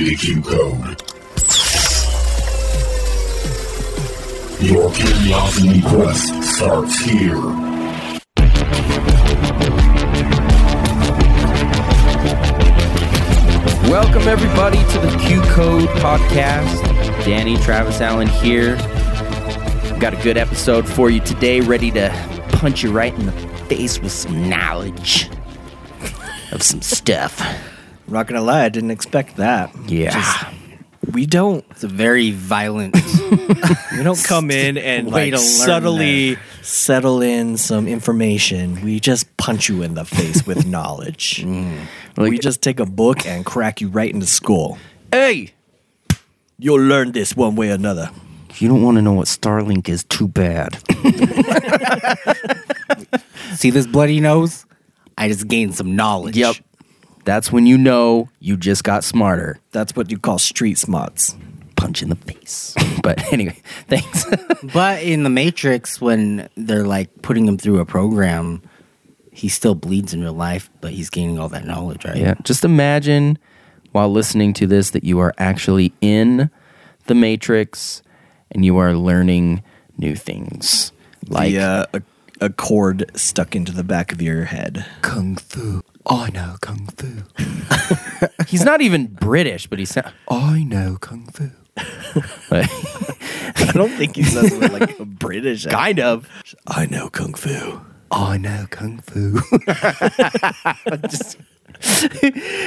see the Q code. Your curiosity quest starts here. Welcome, everybody, to the Q Code Podcast. Danny, Travis Allen here. Got a good episode for you today, ready to punch you right in the face with some knowledge of some stuff. I'm not gonna lie, I didn't expect that. Yeah. We don't It's a very violent. we don't come in and Way like to learn subtly settle in some information. We just punch you in the face with knowledge. Mm. we Like- just take a book and crack you right into skull. Hey, You'll learn this one way or another. if you don't want to know what Starlink is, too bad. See this bloody nose? I just gained some knowledge. yep. That's when you know you just got smarter. That's what you call street smarts. Punch in the face. But anyway, thanks. But in the Matrix, when they're like putting him through a program, he still bleeds in real life, but he's gaining all that knowledge, right? Yeah, just imagine while listening to this that you are actually in the Matrix and you are learning new things like the, uh, a, a cord stuck into the back of your head. kung fu. I know kung fu. He's not even British, but he's I know kung fu. But- I don't think he says it with like a British. kind of. I know kung fu. I know kung fu. Just-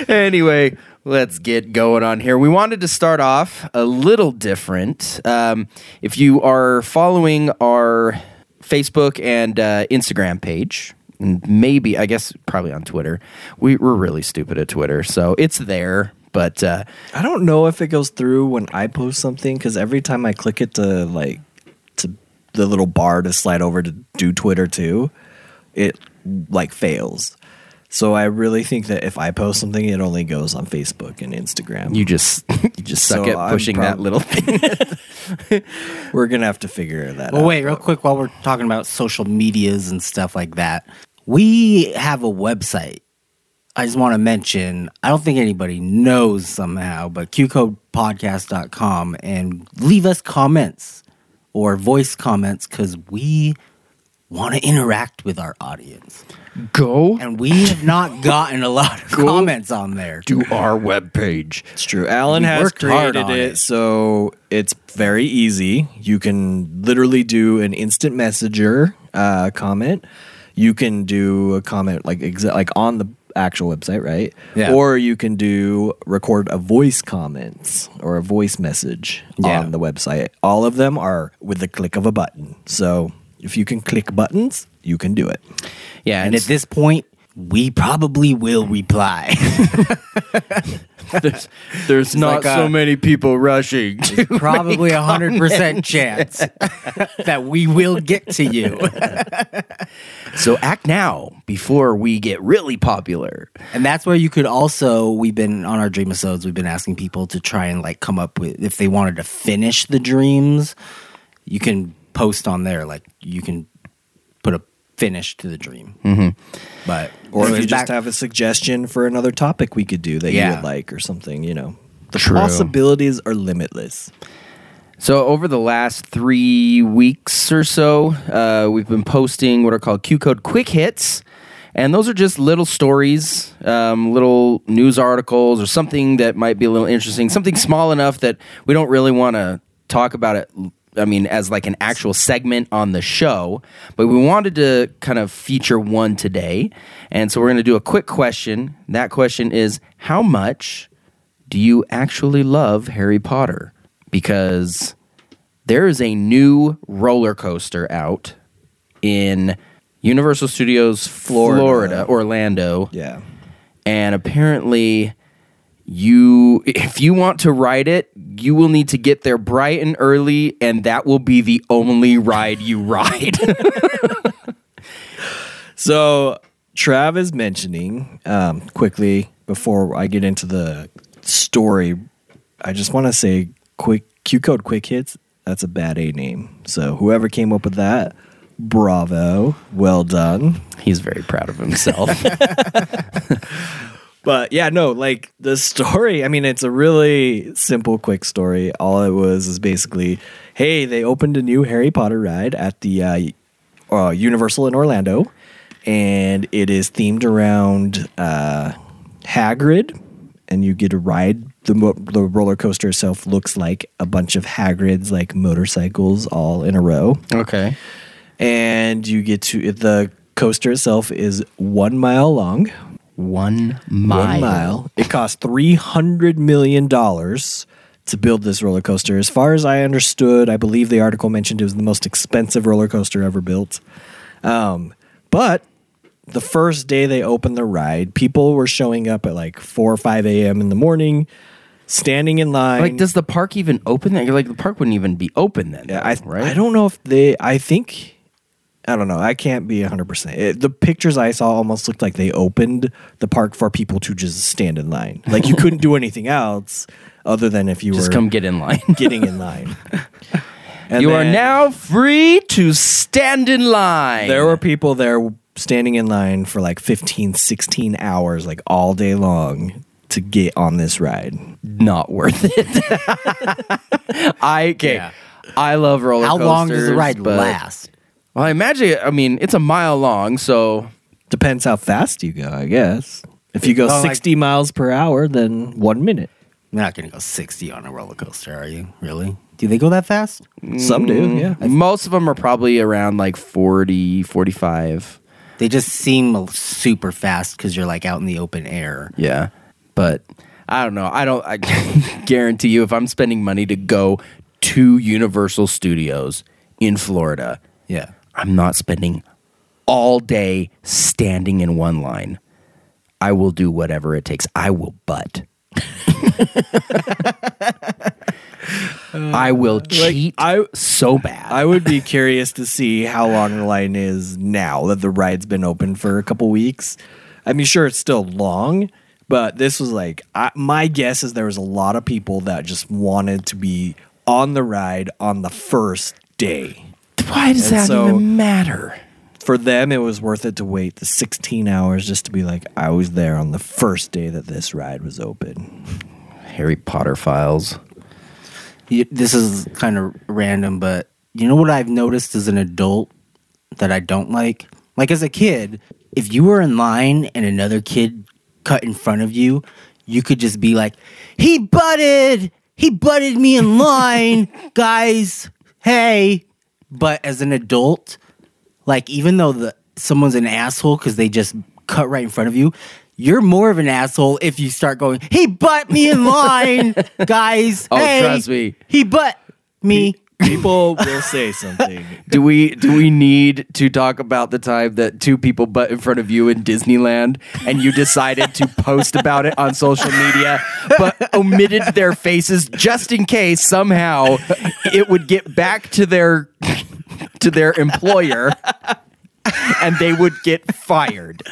anyway, let's get going on here. We wanted to start off a little different. Um, if you are following our Facebook and uh, Instagram page, and maybe I guess probably on Twitter, we, we're really stupid at Twitter, so it's there. But uh, I don't know if it goes through when I post something because every time I click it to like to the little bar to slide over to do Twitter too, it like fails. So I really think that if I post something, it only goes on Facebook and Instagram. you just you just suck So at I'm pushing that little thing. We're gonna have to figure that Well, out. Well, wait, real quick, while we're talking about social medias and stuff like that, we have a website. I just want to mention, I don't think anybody knows somehow, but qcodepodcast.com and leave us comments or voice comments because we want to interact with our audience. Go And we have not gotten a lot of comments on there. to our webpage. It's true. Alan We has created it, it. so it's very easy. You can literally do an instant messenger uh, comment. You can do a comment like exa- like on the actual website, right? Yeah. Or you can do record a voice comments or a voice message Yeah. on the website. All of them are with the click of a button. So if you can click buttons, you can do it. Yeah, And at this point, we probably will reply. there's, there's not like so a- many people rushing. probably a hundred percent chance that we will get to you. so act now before we get really popular. And that's where you could also we've been on our dream episodes, we've been asking people to try and like come up with if they wanted to finish the dreams, you can post on there, like you can put a finish to the dream. Mm-hmm. But Or if anyways, you just back- have a suggestion for another topic we could do that you Yeah. would like or something, you know. The True. possibilities are limitless. So over the last three weeks or so, uh, we've been posting what are called Q Code Quick Hits. And those are just little stories, um, little news articles, or something that might be a little interesting, something small enough that we don't really want to talk about it. I mean, as like an actual segment on the show, but we wanted to kind of feature one today. And so we're going to do a quick question. That question is How much do you actually love Harry Potter? Because there is a new roller coaster out in Universal Studios Florida, Florida. Orlando, Yeah. and apparently you if you want to ride it, you will need to get there bright and early and that will be the only ride you ride. So Trav is mentioning um, quickly before I get into the story. I just want to say quick Q code quick hits. That's a bad A name. So whoever came up with that, bravo, well done. He's very proud of himself. But yeah, no, like the story, I mean, it's a really simple, quick story. All it was is basically, hey, they opened a new Harry Potter ride at the uh, uh, Universal in Orlando, and it is themed around uh, Hagrid, and you get to ride the mo- the roller coaster itself looks like a bunch of Hagrid's like motorcycles all in a row Okay. and you get to the coaster itself is one mile long. One mile. One mile. It cost three hundred million dollars to build this roller coaster. As far as I understood, I believe the article mentioned it was the most expensive roller coaster ever built. Um, but the first day they opened the ride, people were showing up at like four or five a.m. in the morning, standing in line. Like, does the park even open? Then? Like, the park wouldn't even be open then. Yeah, I right. I don't know if they. I think I don't know. I can't be hundred percent. The pictures I saw almost looked like they opened the park for people to just stand in line. Like you couldn't do anything else other than if you were Just were come get in line. getting in line. And you are then now free to stand in line. There were people there standing in line for like 15, 16 hours, like all day long, to get on this ride. not worth it. I okay. Yeah. I love roller How coasters. long does the ride but- last? Well, I imagine. I mean, it's a mile long, so Depends how fast you go, I guess. If you go Oh, like- 60 miles per hour, then one minute. You're not going to go 60 on a roller coaster, are you? Really? Do they go that fast? Some do, mm, yeah. most of them are probably around like 40, 45. They just seem super fast because you're like out in the open air. Yeah, but I don't know. I don't. I guarantee you, if I'm spending money to go to Universal Studios in Florida, Yeah. I'm not spending all day standing in one line. I will do whatever it takes. I will butt. I will cheat I- so bad. I would be curious to see how long the line is now that the ride's been open for a couple weeks. I mean, sure, it's still long, but this was like I, my guess is there was a lot of people that just wanted to be on the ride on the first day. Why does And that so- even matter? For them, it was worth it to wait the 16 hours just to be like, I was there on the first day that this ride was open. Harry Potter files. You- This is kind of random, but you know what I've noticed as an adult that I don't like? Like as a kid, if you were in line and another kid cut in front of you, you could just be like, "He butted! He butted me in line, guys! Hey!" But as an adult, like even though the someone's an asshole because they just cut right in front of you, you're more of an asshole if you start going, "He butt me in line, guys! Oh, hey, trust me. he butt me." People will say something. Do we do we need to talk about the time that two people butt in front of you in Disneyland and you decided to post about it on social media but omitted their faces just in case somehow it would get back to their to their employer and they would get fired.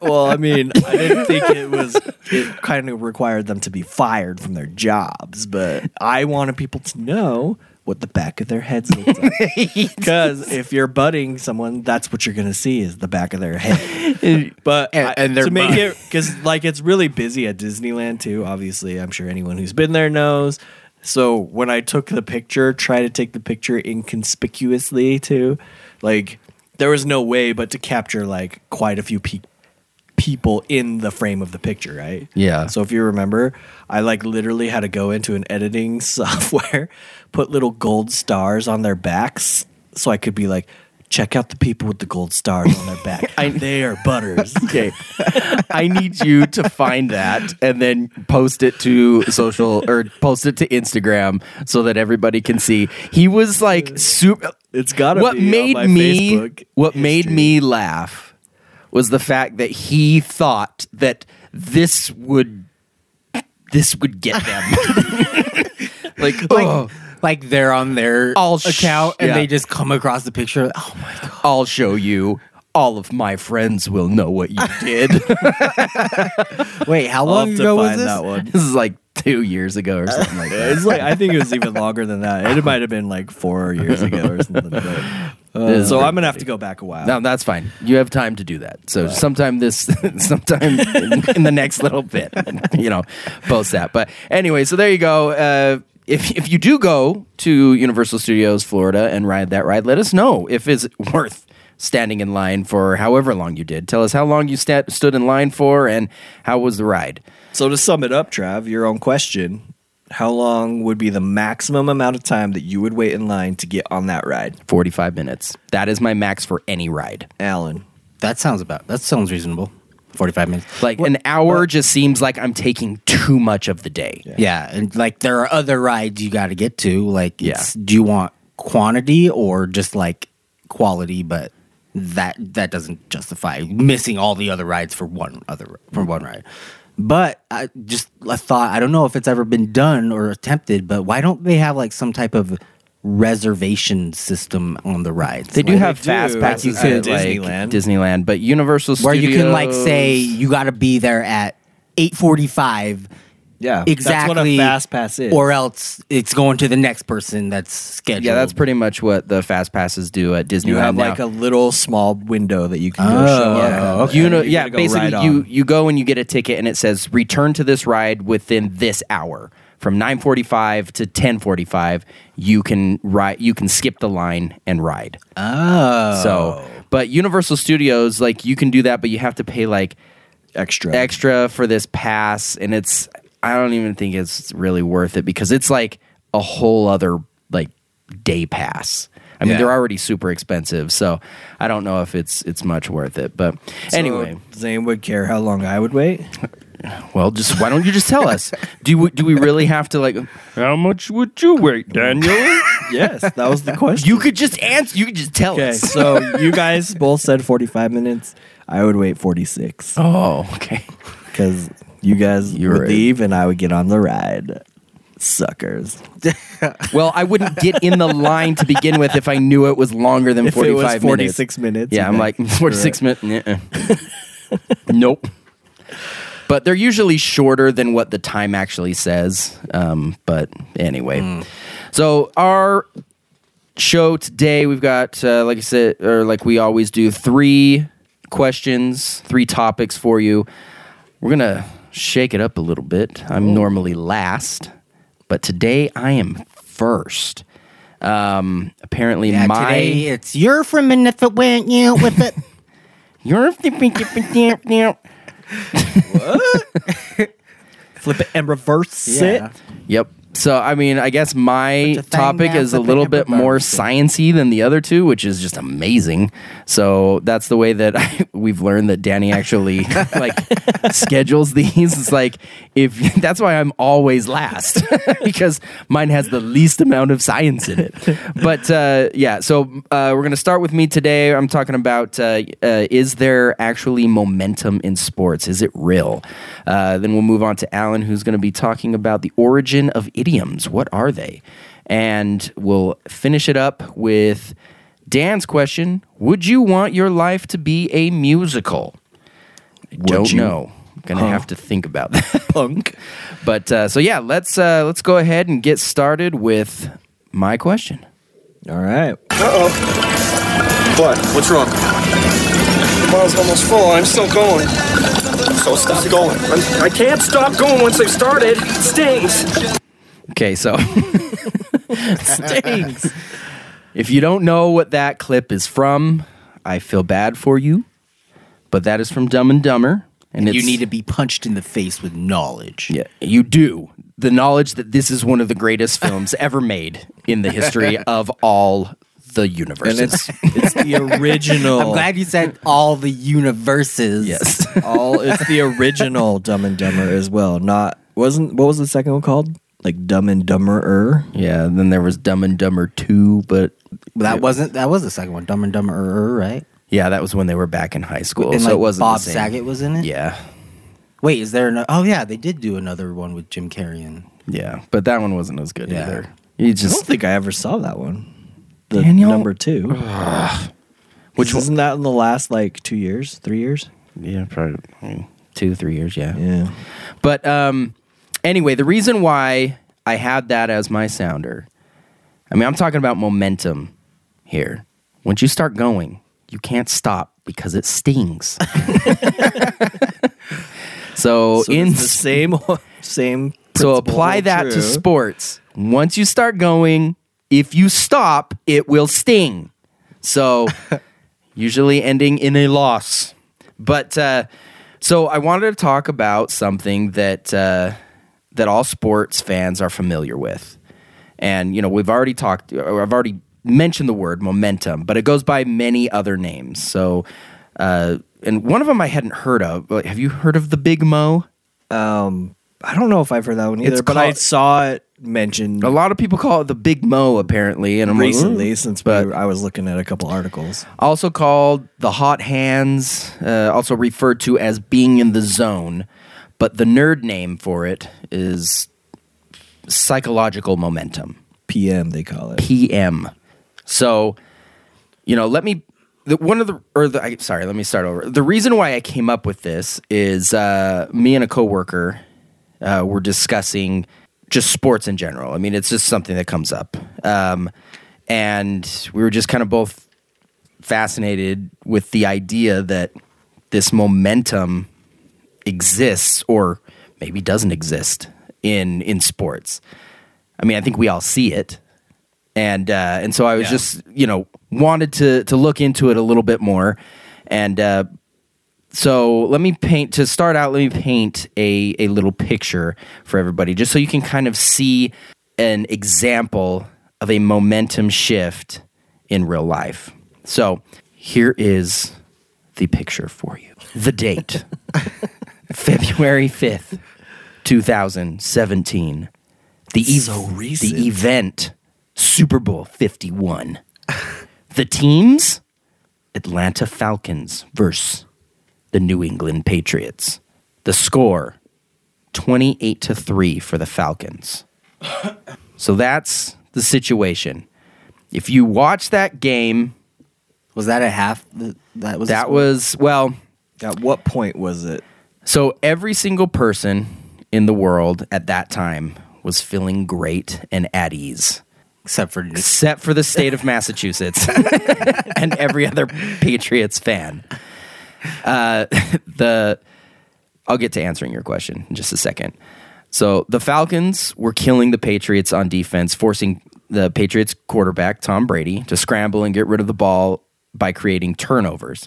Well, I mean, I didn't think it was. It kind of required them to be fired from their jobs, but I wanted people to know what the back of their heads look like. Because if you're butting someone, that's what you're going to see is the back of their head. But And- I- and their to make butt. it because like it's really busy at Disneyland too. Obviously, I'm sure anyone who's been there knows. So when I took the picture, try to take the picture inconspicuously too. Like there was no way but to capture like quite a few pe- people in the frame of the picture, right? Yeah. So if you remember, I like literally had to go into an editing software, put little gold stars on their backs so I could be like check out the people with the gold stars on their back. they are butters. Okay. I need you to find that and then post it to social or post it to Instagram so that everybody can see. He was like super It's got to what made my me Facebook what made me laugh was the fact that he thought that this would this would get them. like, Like, oh, like they're on their I'll sh- account and yeah. they just come across the picture. Oh my god! I'll show you. All of my friends will know what you did. Wait, how long ago was this? that one. this is like two years ago or something like that. It's like I think it was even longer than that. It might have been like four years ago or something. But Is so I'm gonna have to go back a while. No, that's fine. You have time to do that. So sometime this, sometime in, in the next little bit, you know, post that. But anyway, so there you go. Uh, if if you do go to Universal Studios Florida and ride that ride, let us know if it's worth standing in line for however long you did. Tell us how long you sta- stood in line for and how was the ride. So to sum it up, Trav, your own question: How long would be the maximum amount of time that you would wait in line to get on that ride, Forty five minutes. That is my max for any ride. Alan? That sounds about. That sounds reasonable. Forty-five minutes. Like an hour just seems like I'm taking too much of the day. Yeah, and like there are other rides you got to get to. Like, Yeah. it's, do you want quantity or just like quality? But that that doesn't justify missing all the other rides for one other for one ride. But I just I thought I don't know if it's ever been done or attempted. But why don't they have like some type of reservation system on the rides? They do Like, have do. fast Like passes you could at, like, Disneyland. Disneyland, but Universal where Studios you can like say you got to be there at eight forty-five. Yeah, exactly That's what a fast pass is. or else it's going to the next person that's scheduled. yeah, that's pretty much what the fast passes do at Disneyland. you have now. like a little small window that you can go Oh, show up. yeah, at, you know, yeah. Basically, right you on. you go and you get a ticket, and it says return to this ride within this hour from nine forty five to ten forty five. You can ride. You can skip the line and ride. Oh, So, but Universal Studios, like you can do that, but you have to pay like extra. extra for this pass and it's I don't even think it's really worth it because it's like a whole other like day pass. I mean, Yeah. they're already super expensive, so I don't know if it's it's much worth it. But So, anyway, Zane would care how long I would wait. well, just why don't you just tell us? Do we, do we really have to like? How much would you wait, Daniel? yes, that was the question. you could just answer. You could just tell okay? us. So you guys both said forty-five minutes. I would wait forty-six. Oh, okay. because you guys You're would right. leave and I would get on the ride. Suckers. Well, I wouldn't get in the line to begin with if I knew it was longer than If it forty was five minutes. forty-six minutes, Yeah, I'm like be- 46 minutes. nope. But they're usually shorter than what the time actually says. Um, but anyway, so our show today, we've got, uh, like I said, or like we always do, three questions, three topics for you. We're going to shake it up a little bit. I'm normally last, but today I am first. Um, apparently, yeah. my Today it's you're from and if it went you with it. You're what? flip it and reverse Yeah. it. Yep. So I mean, I guess my Put your thing topic is a little bit more sciency than the other two, which is just amazing. So that's the way that I, we've learned that Danny actually like schedules these. It's like if that's why I'm always last because mine has the least amount of science in it. But uh, yeah, so uh, we're gonna start with me today. I'm talking about uh, uh, is there actually momentum in sports? Is it real? Uh, then we'll move on to Alan, who's going to be talking about the origin of idioms. What are they? And we'll finish it up with Dan's question Would you want your life to be a musical? I don't you? know. I'm gonna have to think about that. Punk. But uh, so yeah, let's uh, let's go ahead and get started with my question. All right. Uh oh. What? What's wrong? The mile's almost full. I'm still going. So stop going. I'm, I can't stop going once I've started. It stings. Okay, so Stings. if you don't know what that clip is from, I feel bad for you. But that is from Dumb and Dumber, and You need to be punched in the face with knowledge. Yeah, you do. The knowledge that this is one of the greatest films ever made in the history of all the and universes. it's it's the original. I'm glad you said all the universes. yes. all it's the original Dumb and Dumber as well. Not wasn't what was the second one called? Like Dumb and Dumberer. yeah, then there was Dumb and Dumber 2, but But that wasn't that was the second one, Dumb and Dumber, right? yeah, that was when they were back in high school. and so like it wasn't Bob the same. Saget was in it. Yeah. Wait, is there? No, oh yeah, they did do another one with Jim Carrey and Yeah, but that one wasn't as good Yeah. either. You just I don't think I ever saw that one. The Daniel? number two. Which one? isn't that in the last like two years, three years? yeah, probably I mean, 2 3 years, yeah. Yeah. But um, anyway, the reason why I had that as my sounder, I mean, I'm talking about momentum here. once you start going, you can't stop because it stings. so, So in the same same. so apply that to sports. Once you start going, if you stop, it will sting. So usually ending in a loss. But uh, so I wanted to talk about something that uh, that all sports fans are familiar with, and you know we've already talked. Or I've already mentioned the word momentum, but it goes by many other names. So, uh, and one of them I hadn't heard of. Like, Have you heard of the Big Mo? Um, I don't know if I've heard that one either, It's but I saw it mentioned A lot of people call it the Big Mo, apparently, and I'm recently "Mm." since but we, I was looking at a couple articles. also called the hot hands, uh, also referred to as being in the zone, but the nerd name for it is psychological momentum. PM they call it. PM. So, you know, let me. The, one of the or the I, sorry, let me start over. The reason why I came up with this is uh, me and a coworker uh, were discussing just sports in general. I mean, it's just something that comes up, um, and we were just kind of both fascinated with the idea that this momentum exists or maybe doesn't exist in in sports. I mean, I think we all see it, and uh, and so I was just you know wanted to to look into it a little bit more, and uh, so let me paint to start out. Let me paint a a little picture for everybody, just so you can kind of see an example of a momentum shift in real life. So here is the picture for you. The date, February fifth, two thousand seventeen. The ev- So recent. the event Super Bowl 51. the teams Atlanta Falcons versus the New England Patriots. The score 28 to 3 for the Falcons. so that's the situation. If you watch that game, Was that a half? That was that was well, At what point was it? So every single person in the world at that time was feeling great and at ease, except for except for the state of Massachusetts and every other Patriots fan. Uh, the I'll get to answering your question in just a second. So the Falcons were killing the Patriots on defense, forcing the Patriots quarterback Tom Brady to scramble and get rid of the ball by creating turnovers.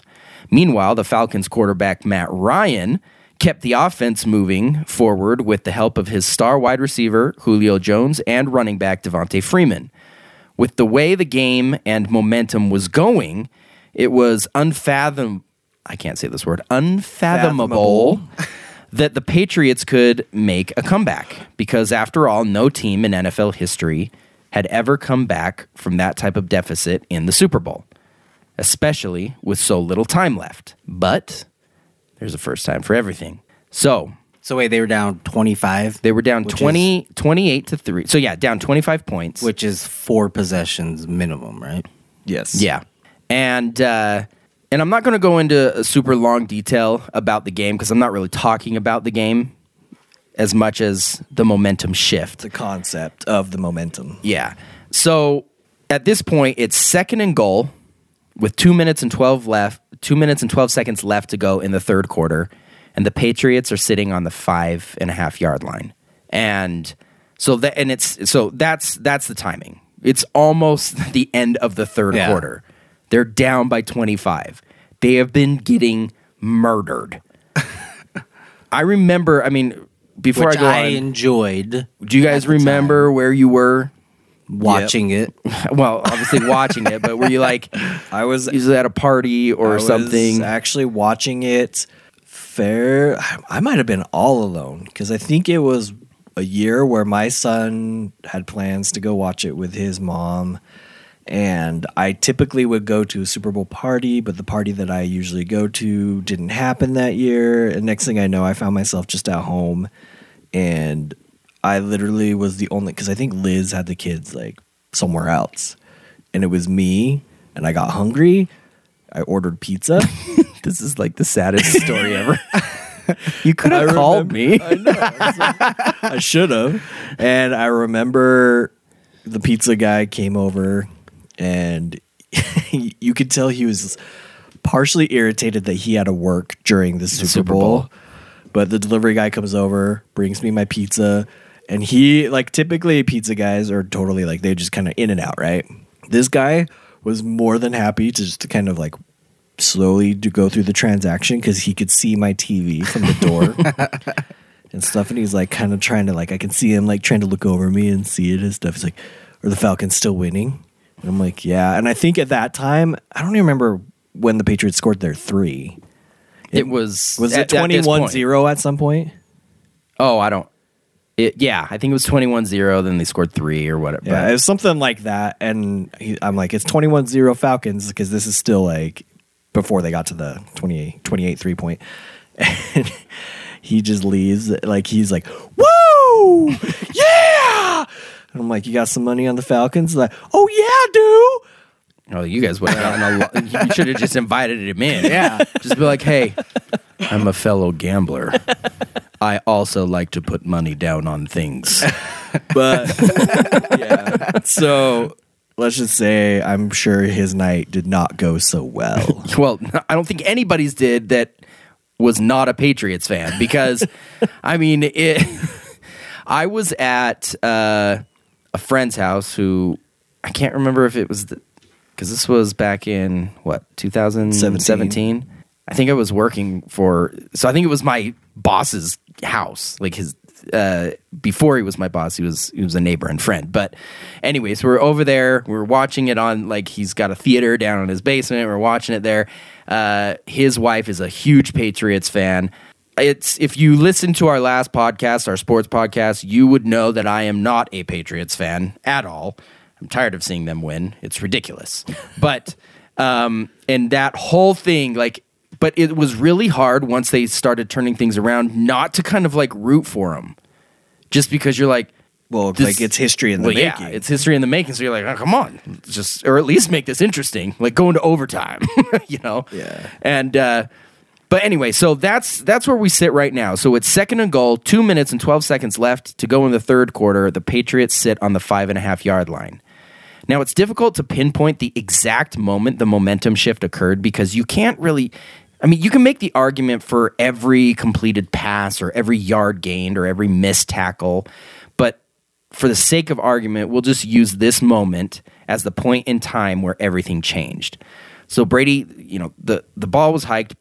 Meanwhile, the Falcons quarterback Matt Ryan kept the offense moving forward with the help of his star wide receiver Julio Jones and running back Devonta Freeman. With the way the game and momentum was going, it was unfathom I can't say this word unfathomable that the Patriots could make a comeback because after all no team in NFL history had ever come back from that type of deficit in the Super Bowl, especially with so little time left. But there's a first time for everything. So, So wait, they were down twenty five. they were down Which 20 28 to 3. So yeah, down 25 points. which is four possessions minimum, right? Yes. Yeah. And uh, and I'm not going to go into a super long detail about the game because I'm not really talking about the game as much as the momentum shift. The concept of the momentum. Yeah. So at this point, it's second and goal with two minutes and twelve left. Two minutes and twelve seconds left to go in the third quarter, and the Patriots are sitting on the five and a half yard line. And so that and it's so that's that's the timing. It's almost the end of the third Yeah. quarter. They're down by twenty five. They have been getting murdered. I remember. I mean, before Which I go I on, enjoyed do you guys remember where you were? Watching it. well, obviously watching it, but were you like I was usually at a party or I was something? actually watching it fair. I might have been all alone because I think it was a year where my son had plans to go watch it with his mom. And I typically would go to a Super Bowl party, but the party that I usually go to didn't happen that year. And next thing I know, I found myself just at home. And I literally was the only, because I think Liz had the kids like somewhere else. And it was me, and I got hungry. I ordered pizza. this is like the saddest story ever. you could have called me. I like, I should have. And I remember the pizza guy came over and you could tell he was partially irritated that he had to work during the Super, Super Bowl. Bowl. But the delivery guy comes over, brings me my pizza, and he like typically pizza guys are totally like they just kind of in and out, right? This guy was more than happy to just to kind of like slowly to go through the transaction because he could see my TV from the door and stuff. And he's like kind of trying to like I can see him like trying to look over me and see it and stuff. He's like, "Are the Falcons still winning?" And I'm like, "Yeah." And I think at that time, I don't even remember when the Patriots scored their three. It was Was at- it at 21-0 at some point? Oh, I don't. It, yeah, I think it was 21-0, Then they scored three or whatever. Yeah, it was something like that. And he, I'm like, it's 21 0 Falcons because this is still like before they got to the 28, 28 three point. And he just leaves. Like, he's like, woo! Yeah! And I'm like, you got some money on the Falcons? Like, oh, yeah, dude. Oh, you guys would have gotten a lot. You should have just invited him in. Yeah. Just be like, hey, I'm a fellow gambler. I also like to put money down on things. But yeah. So let's just say I'm sure his night did not go so well. Well, I don't think anybody's did that was not a Patriots fan because, I mean, it. I was at uh, a friend's house who I can't remember if it was because this was back in what 2017. I think I was working for, so I think it was my boss's house, like his. Uh, before he was my boss, he was he was a neighbor and friend. But, anyways, we're over there. We're watching it on like he's got a theater down in his basement. We're watching it there. Uh, his wife is a huge Patriots fan. It's if you listen to our last podcast, our sports podcast, you would know that I am not a Patriots fan at all. I'm tired of seeing them win. It's ridiculous. but um, and that whole thing, like, but it was really hard once they started turning things around, not to kind of like root for them, just because you're like, Well, This- like it's history in the well, making. yeah, it's history in the making. So you're like, oh, come on, just or at least make this interesting, like going to overtime, you know? Yeah. And uh, but anyway, so that's that's where we sit right now. So it's second and goal, two minutes and twelve seconds left to go in the third quarter. The Patriots sit on the five and a half yard line. Now it's difficult to pinpoint the exact moment the momentum shift occurred because you can't really. I mean, you can make the argument for every completed pass or every yard gained or every missed tackle, but for the sake of argument, we'll just use this moment as the point in time where everything changed. So Brady, you know, the the ball was hiked.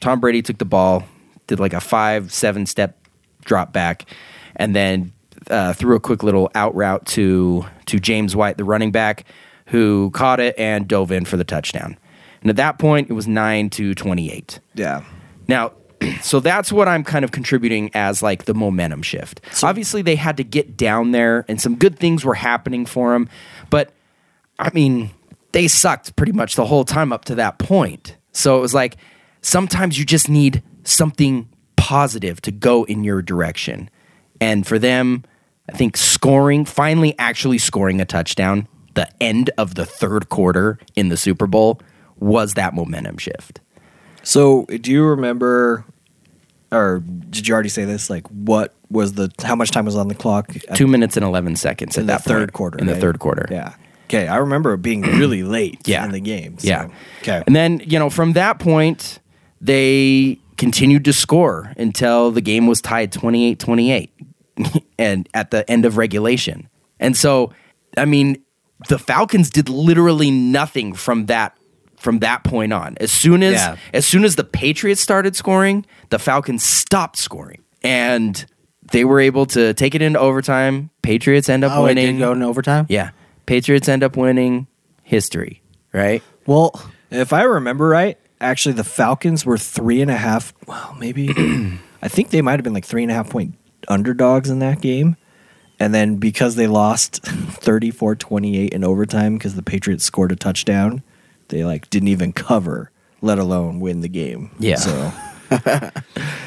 Tom Brady took the ball, did like a five, seven step drop back, and then uh, threw a quick little out route to to James White, the running back, who caught it and dove in for the touchdown. And at that point, it was nine to twenty eight. yeah. Now, so that's what I'm kind of contributing as like the momentum shift. So, Obviously, they had to get down there, and some good things were happening for them. But I mean, they sucked pretty much the whole time up to that point. So it was like sometimes you just need something positive to go in your direction. And for them, I think scoring, finally actually scoring a touchdown, the end of the third quarter in the Super Bowl was that momentum shift. So, do you remember, or did you already say this? Like, what was the how much time was on the clock? two minutes and 11 seconds in at the that third point, quarter. in the third quarter Yeah. Okay, I remember it being really late. Yeah. in the game. so- yeah Okay. and then you know from that point they continued to score until the game was tied 28-28 and at the end of regulation and so i mean the falcons did literally nothing from that from that point on as soon as Yeah. as soon as the patriots started scoring the falcons stopped scoring and they were able to take it into overtime patriots end up Oh, it winning did go in overtime. yeah. Patriots end up winning history, right? Well, if I remember right, actually the Falcons were three and a half. Well, maybe I think they might have been like three and a half point underdogs in that game. And then because they lost 34-28 in overtime because the Patriots scored a touchdown, they like didn't even cover, let alone win the game. Yeah. So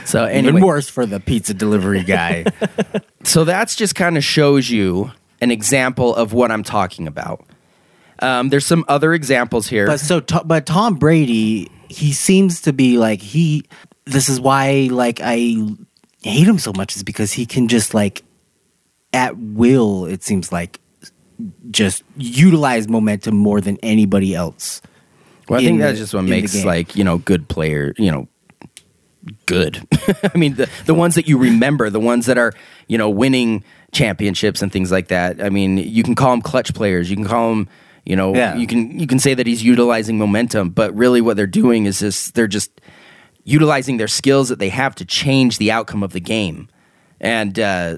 So Even worse for the pizza delivery guy. so that's just kind of shows you an example of what I'm talking about. Um, there's some other examples here. But so, To- but Tom Brady, he seems to be like he. This is why, like, I hate him so much is because he can just like, at will. It seems like just utilize momentum more than anybody else. Well, I in think the- that's just what makes like you know good player. You know, good. I mean, the the ones that you remember, the ones that are you know winning championships and things like that. I mean, you can call them clutch players. You can call them. You know, Yeah. you can you can say that he's utilizing momentum, but really what they're doing is just they're just utilizing their skills that they have to change the outcome of the game. And uh,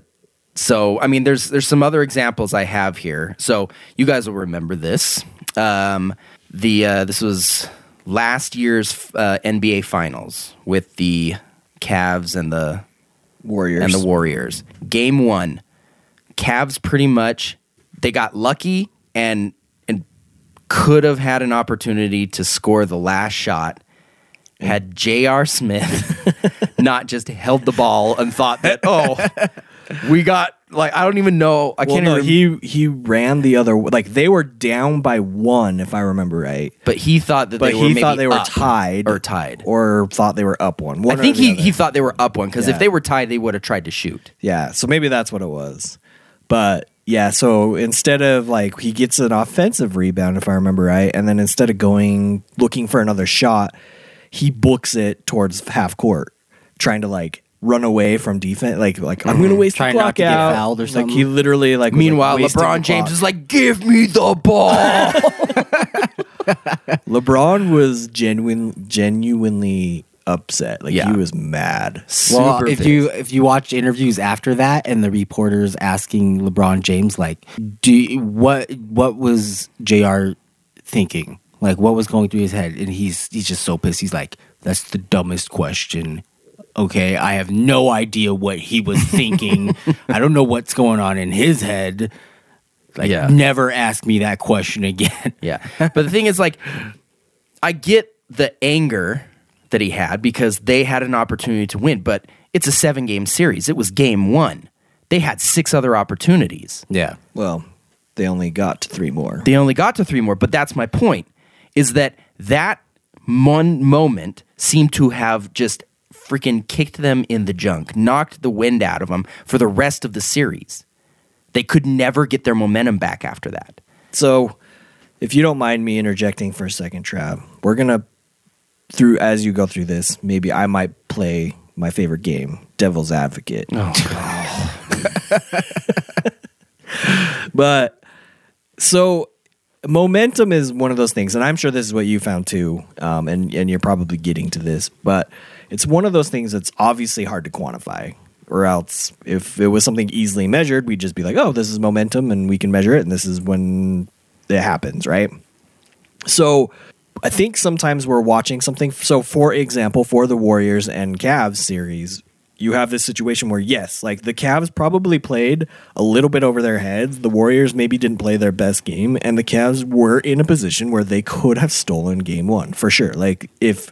so, I mean, there's there's some other examples I have here. So you guys will remember this. Um, the uh, this was last year's uh, NBA Finals with the Cavs and the Warriors and the Warriors. Game one, Cavs pretty much they got lucky and and could have had an opportunity to score the last shot had J.R. Smith not just held the ball and thought that oh we got like I don't even know I Well, can't no, even he he ran the other like they were down by one if I remember right, but he thought that but they were he thought they were tied or tied. or thought they were up one. One I think he, other. he thought they were up one because Yeah. if they were tied, they would have tried to shoot. Yeah, so maybe that's what it was. But yeah, so instead of like he gets an offensive rebound, if I remember right, and then instead of going looking for another shot, he books it towards half court, trying to like run away from defense. Like like I'm gonna mm-hmm. waste Trying the not clock to get out. fouled or Like something. he literally like. was, like, Meanwhile, LeBron James clock. is like, "Give me the ball." LeBron was genuine genuinely upset. Like Yeah. he was mad. Well, if pissed. you if you watch interviews after that, and the reporters asking LeBron James like, "Do you- what what was J.R. thinking? Like, what was going through his head?" And he's he's just so pissed. He's like, "That's the dumbest question." Okay, I have no idea what he was thinking. I don't know what's going on in his head. Like, Yeah. never ask me that question again. Yeah. But the thing is, like, I get the anger that he had because they had an opportunity to win, but it's a seven game series. It was game one. They had six other opportunities. Yeah, Well, they only got to three more. They only got to three more, but that's my point is that that one moment seemed to have just freaking kicked them in the junk, knocked the wind out of them for the rest of the series. They could never get their momentum back after that. So, if you don't mind me interjecting for a second, Trav, we're gonna through as you go through this. Maybe I might play my favorite game, Devil's Advocate. Oh, but so momentum is one of those things, and I'm sure this is what you found too, um, and and you're probably getting to this, but it's one of those things that's obviously hard to quantify. Or else, if it was something easily measured, we'd just be like, "Oh, this is momentum, and we can measure it, and this is when it happens, right?" So I think sometimes we're watching something. So, for example, for the Warriors and Cavs series, you have this situation where, yes, like the Cavs probably played a little bit over their heads. The Warriors maybe didn't play their best game, and the Cavs were in a position where they could have stolen game one for sure. Like, if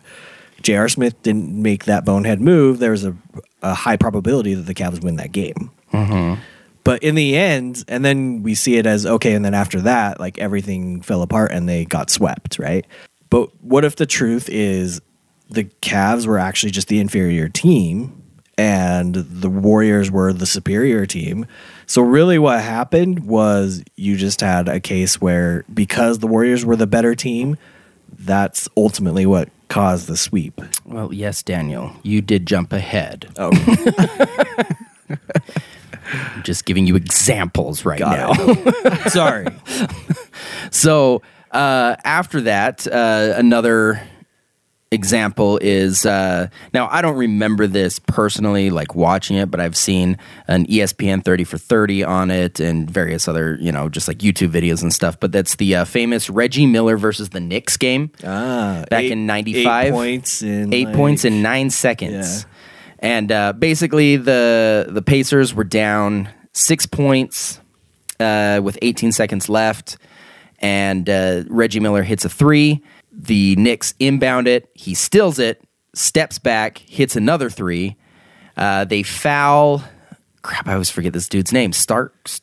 J.R. Smith didn't make that bonehead move, there's a, a high probability that the Cavs win that game. Mm-hmm. But in the end, and then we see it as okay, and then after that, like everything fell apart and they got swept, right? But what if the truth is the Cavs were actually just the inferior team and the Warriors were the superior team? So, really, what happened was you just had a case where because the Warriors were the better team, that's ultimately what caused the sweep. Well, yes, Daniel, you did jump ahead. Oh, I'm just giving you examples right now. Sorry. So uh, after that, uh, another example is uh, now I don't remember this personally, like watching it, but I've seen an ESPN 30 for 30 on it and various other, you know, just like YouTube videos and stuff. But that's the uh, famous Reggie Miller versus the Knicks game Ah, back eight- in '95. Eight points in eight like- points in nine seconds. Yeah. And uh, basically, the the Pacers were down six points uh, with 18 seconds left, and uh, Reggie Miller hits a three. The Knicks inbound it. He steals it, steps back, hits another three. Uh, they foul. Crap, I always forget this dude's name. Starks.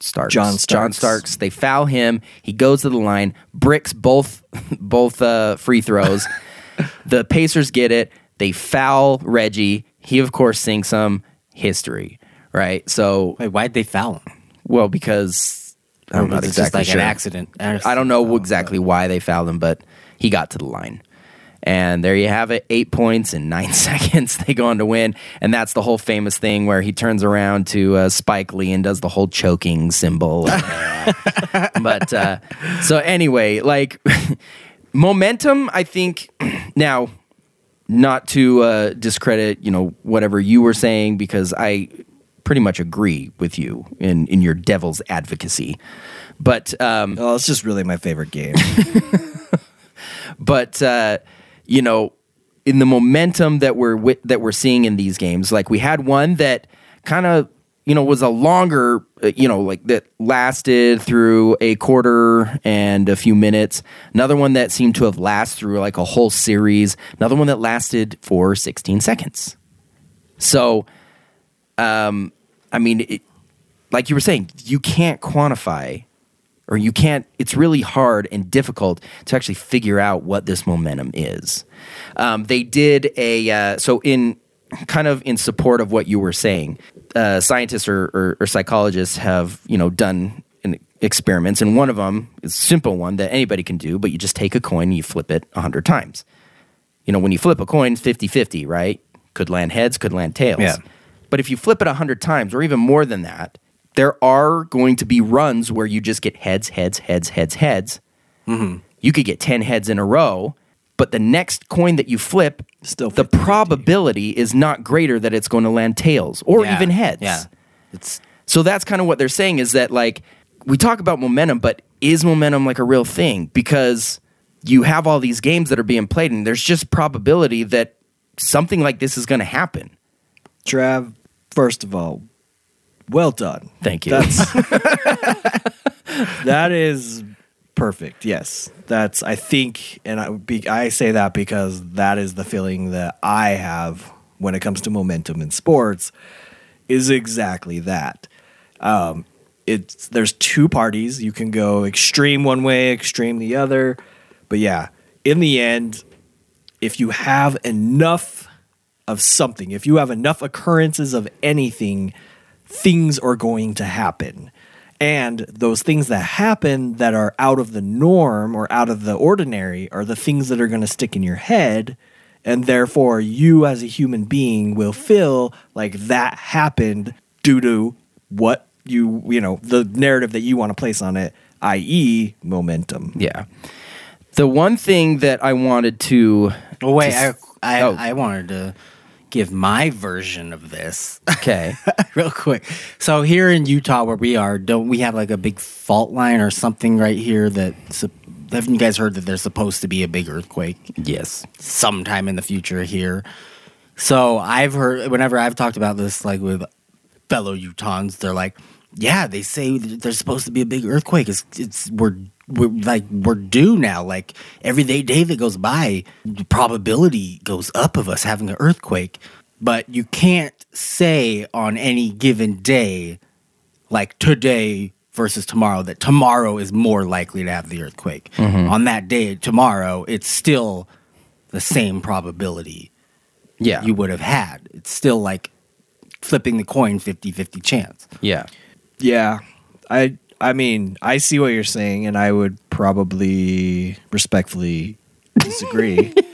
Starks. John John Starks. Starks. They foul him. He goes to the line, bricks both both uh, free throws. the Pacers get it. They foul Reggie. He of course sinks some history, right? So, Wait, why'd they foul him? well, because I'm not exactly just like sure. an accident. I don't know exactly why they fouled him, but he got to the line. And there you have it, eight points in nine seconds. They go on to win, and that's the whole famous thing where he turns around to uh, Spike Lee and does the whole choking symbol. but uh, so anyway, like momentum, I think now not to uh, discredit, you know, whatever you were saying because I pretty much agree with you in in your devil's advocacy. But um, Oh, it's just really my favorite game. But uh, you know, in the momentum that we're that we're seeing in these games, like we had one that kind of you know was a longer, uh, you know, like that lasted through a quarter and a few minutes. Another one that seemed to have lasted through like a whole series. Another one that lasted for 16 seconds. So, um, I mean, it, like you were saying, you can't quantify or you can't it's really hard and difficult to actually figure out what this momentum is. Um, they did a uh, so in kind of in support of what you were saying uh, scientists or, or, or psychologists have you know done an experiments and one of them is a simple one that anybody can do but you just take a coin and you flip it 100 times. You know when you flip a coin 50-50 right? Could land heads could land tails. Yeah. but if you flip it 100 times or even more than that there are going to be runs where you just get heads, heads, heads, heads, heads. Mm-hmm. You could get 10 heads in a row, but the next coin that you flip, Still the 50-50. probability is not greater that it's going to land tails or Yeah, even heads. Yeah. It's So that's kind of what they're saying is that like we talk about momentum, but is momentum like a real thing? Because you have all these games that are being played and there's just probability that something like this is going to happen. Trav, first of all, well done. Thank you. That's that is perfect. Yes, that's I think, and I be, I say that because that is the feeling that I have when it comes to momentum in sports. Is exactly that. Um, it's there's two parties. You can go extreme one way, extreme the other. But yeah, in the end, if you have enough of something, if you have enough occurrences of anything, things are going to happen. And those things that happen that are out of the norm or out of the ordinary are the things that are going to stick in your head. And therefore, you as a human being will feel like that happened due to what you, you know, the narrative that you want to place on it, i.e., momentum. Yeah. The one thing that I wanted to well, wait. to- I I, oh. I wanted to give my version of this. okay. real quick. So here in Utah, where we are, don't we have like a big fault line or something right here that? Haven't you guys heard that there's supposed to be a big earthquake yes. sometime in the future here? So I've heard whenever I've talked about this, like with fellow Utahns, they're like, "Yeah, they say there's supposed to be a big earthquake. It's it's we're we're like we're due now. Like every day day that goes by, the probability goes up of us having an earthquake. But you can't say on any given day, like today versus tomorrow, that tomorrow is more likely to have the earthquake. Mm-hmm. On that day, tomorrow, it's still the same probability Yeah. you would have had. It's still like flipping the coin 50 50 chance. yeah. Yeah. I I mean, I see what you're saying and I would probably respectfully disagree.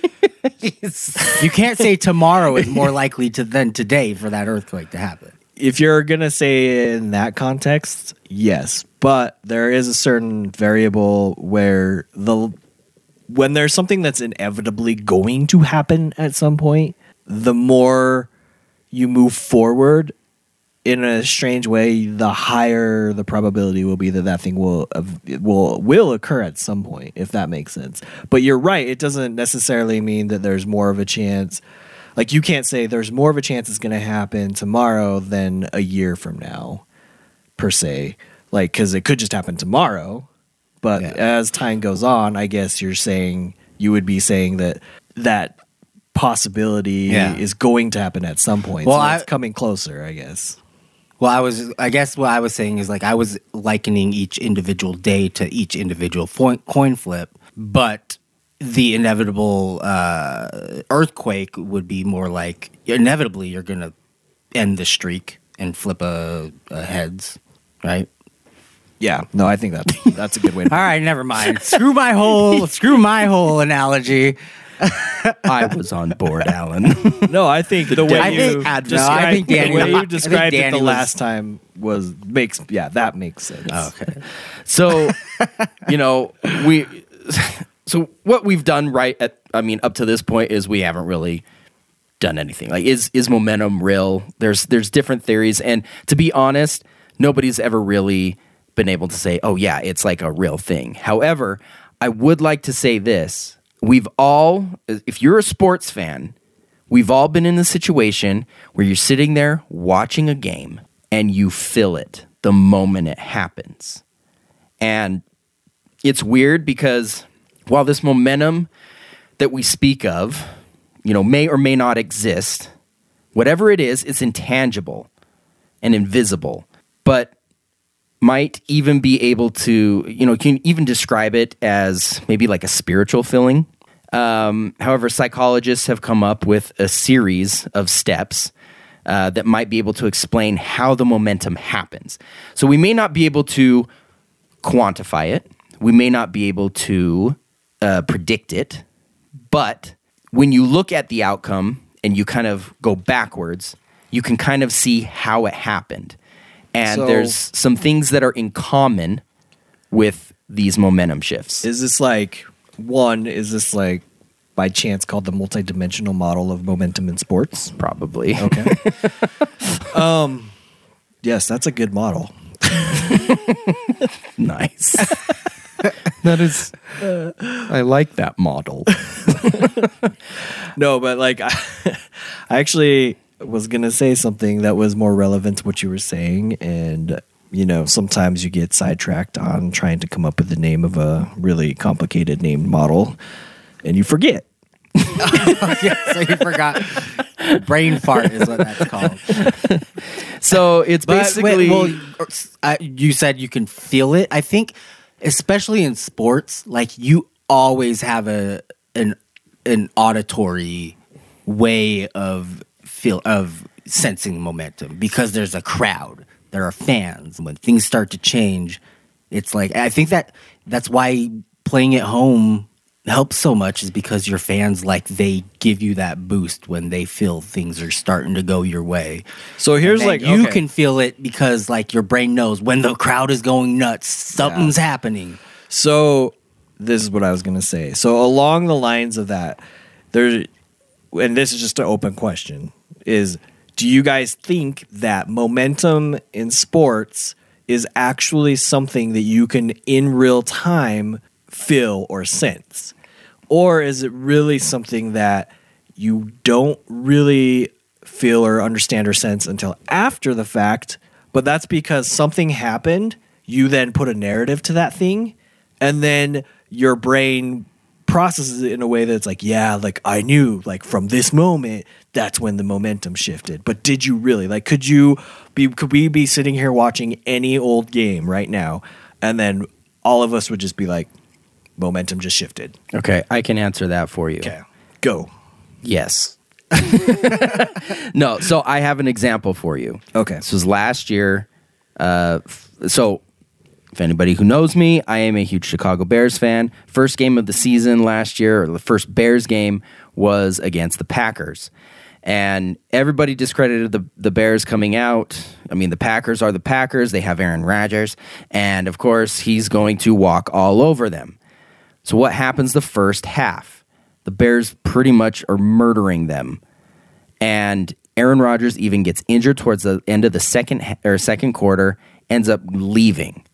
You can't say tomorrow is more likely to than today for that earthquake to happen. if you're going to say in that context, yes, but there is a certain variable where the when there's something that's inevitably going to happen at some point, the more you move forward in a strange way, the higher the probability will be that that thing will will will occur at some point, if that makes sense. But you're right; it doesn't necessarily mean that there's more of a chance. Like you can't say there's more of a chance it's going to happen tomorrow than a year from now, per se. Like because it could just happen tomorrow, but Yeah. as time goes on, I guess you're saying you would be saying that that possibility Yeah. is going to happen at some point. Well, so it's coming closer, I guess. Well, I was, I guess what I was saying is like I was likening each individual day to each individual fo- coin flip, but the inevitable uh, earthquake would be more like inevitably you're going to end the streak and flip a, a heads, right? Yeah, no, I think that that's a good way. to All right, never mind. screw my whole screw my whole analogy. I was on board, Alan. No, I think the way I you think- I- no, described, I think Danny- the way you described it the was- last time was makes yeah that makes sense. Okay. So, you know, we so what we've done right at I mean up to this point is we haven't really done anything. Like is is momentum real? There's there's different theories and to be honest, nobody's ever really been able to say, "Oh yeah, it's like a real thing." However, I would like to say this. We've all if you're a sports fan, we've all been in the situation where you're sitting there watching a game and you feel it the moment it happens. And it's weird because while this momentum that we speak of, you know, may or may not exist, whatever it is, it's intangible and invisible, but might even be able to, you know, can even describe it as maybe like a spiritual feeling. Um, however, psychologists have come up with a series of steps uh, that might be able to explain how the momentum happens. So we may not be able to quantify it. We may not be able to uh, predict it, but when you look at the outcome and you kind of go backwards, you can kind of see how it happened. And So- there's some things that are in common with these momentum shifts. Is this like one? Is this like by chance called the multidimensional model of momentum in sports? Probably. Okay. um, yes, that's a good model. nice. that is, I like that model. No, but like I, I actually was gonna say something that was more relevant to what you were saying, and you know, sometimes you get sidetracked on trying to come up with the name of a really complicated named model, and you forget. yeah, so you forgot. Brain fart is what that's called. So it's But basically. wait, well, I, you said you can feel it. I think, especially in sports, like you always have a an an auditory way of feel of sensing momentum because there's a crowd, there are fans. When things start to change, it's like I think that that's why playing at home helps so much is because your fans like they give you that boost when they feel things are starting to go your way. So here's like you okay. can feel it because like your brain knows when the crowd is going nuts, something's happening. So this is what I was gonna say. So along the lines of that, there, and this is just an open question: is do you guys think that momentum in sports is actually something that you can in real time feel or sense, or is it really something that you don't really feel or understand or sense until after the fact? But that's because something happened. You then put a narrative to that thing, and then your brain processes it in a way that's like, yeah, like I knew, like from this moment, that's when the momentum shifted. But did you really? Like, could you be? Could we be sitting here watching any old game right now, and then all of us would just be like, momentum just shifted. okay, I can answer that for you. Okay, go. Yes. no, so I have an example for you. Okay. This was last year. Uh, f- so, if anybody who knows me, I am a huge Chicago Bears fan. First game of the season last year, or the first Bears game, was against the Packers. And everybody discredited the, the Bears coming out. I mean, the Packers are the Packers. They have Aaron Rodgers. And of course, he's going to walk all over them. So, what happens the first half? The Bears pretty much are murdering them. And Aaron Rodgers even gets injured towards the end of the second or second quarter, ends up leaving.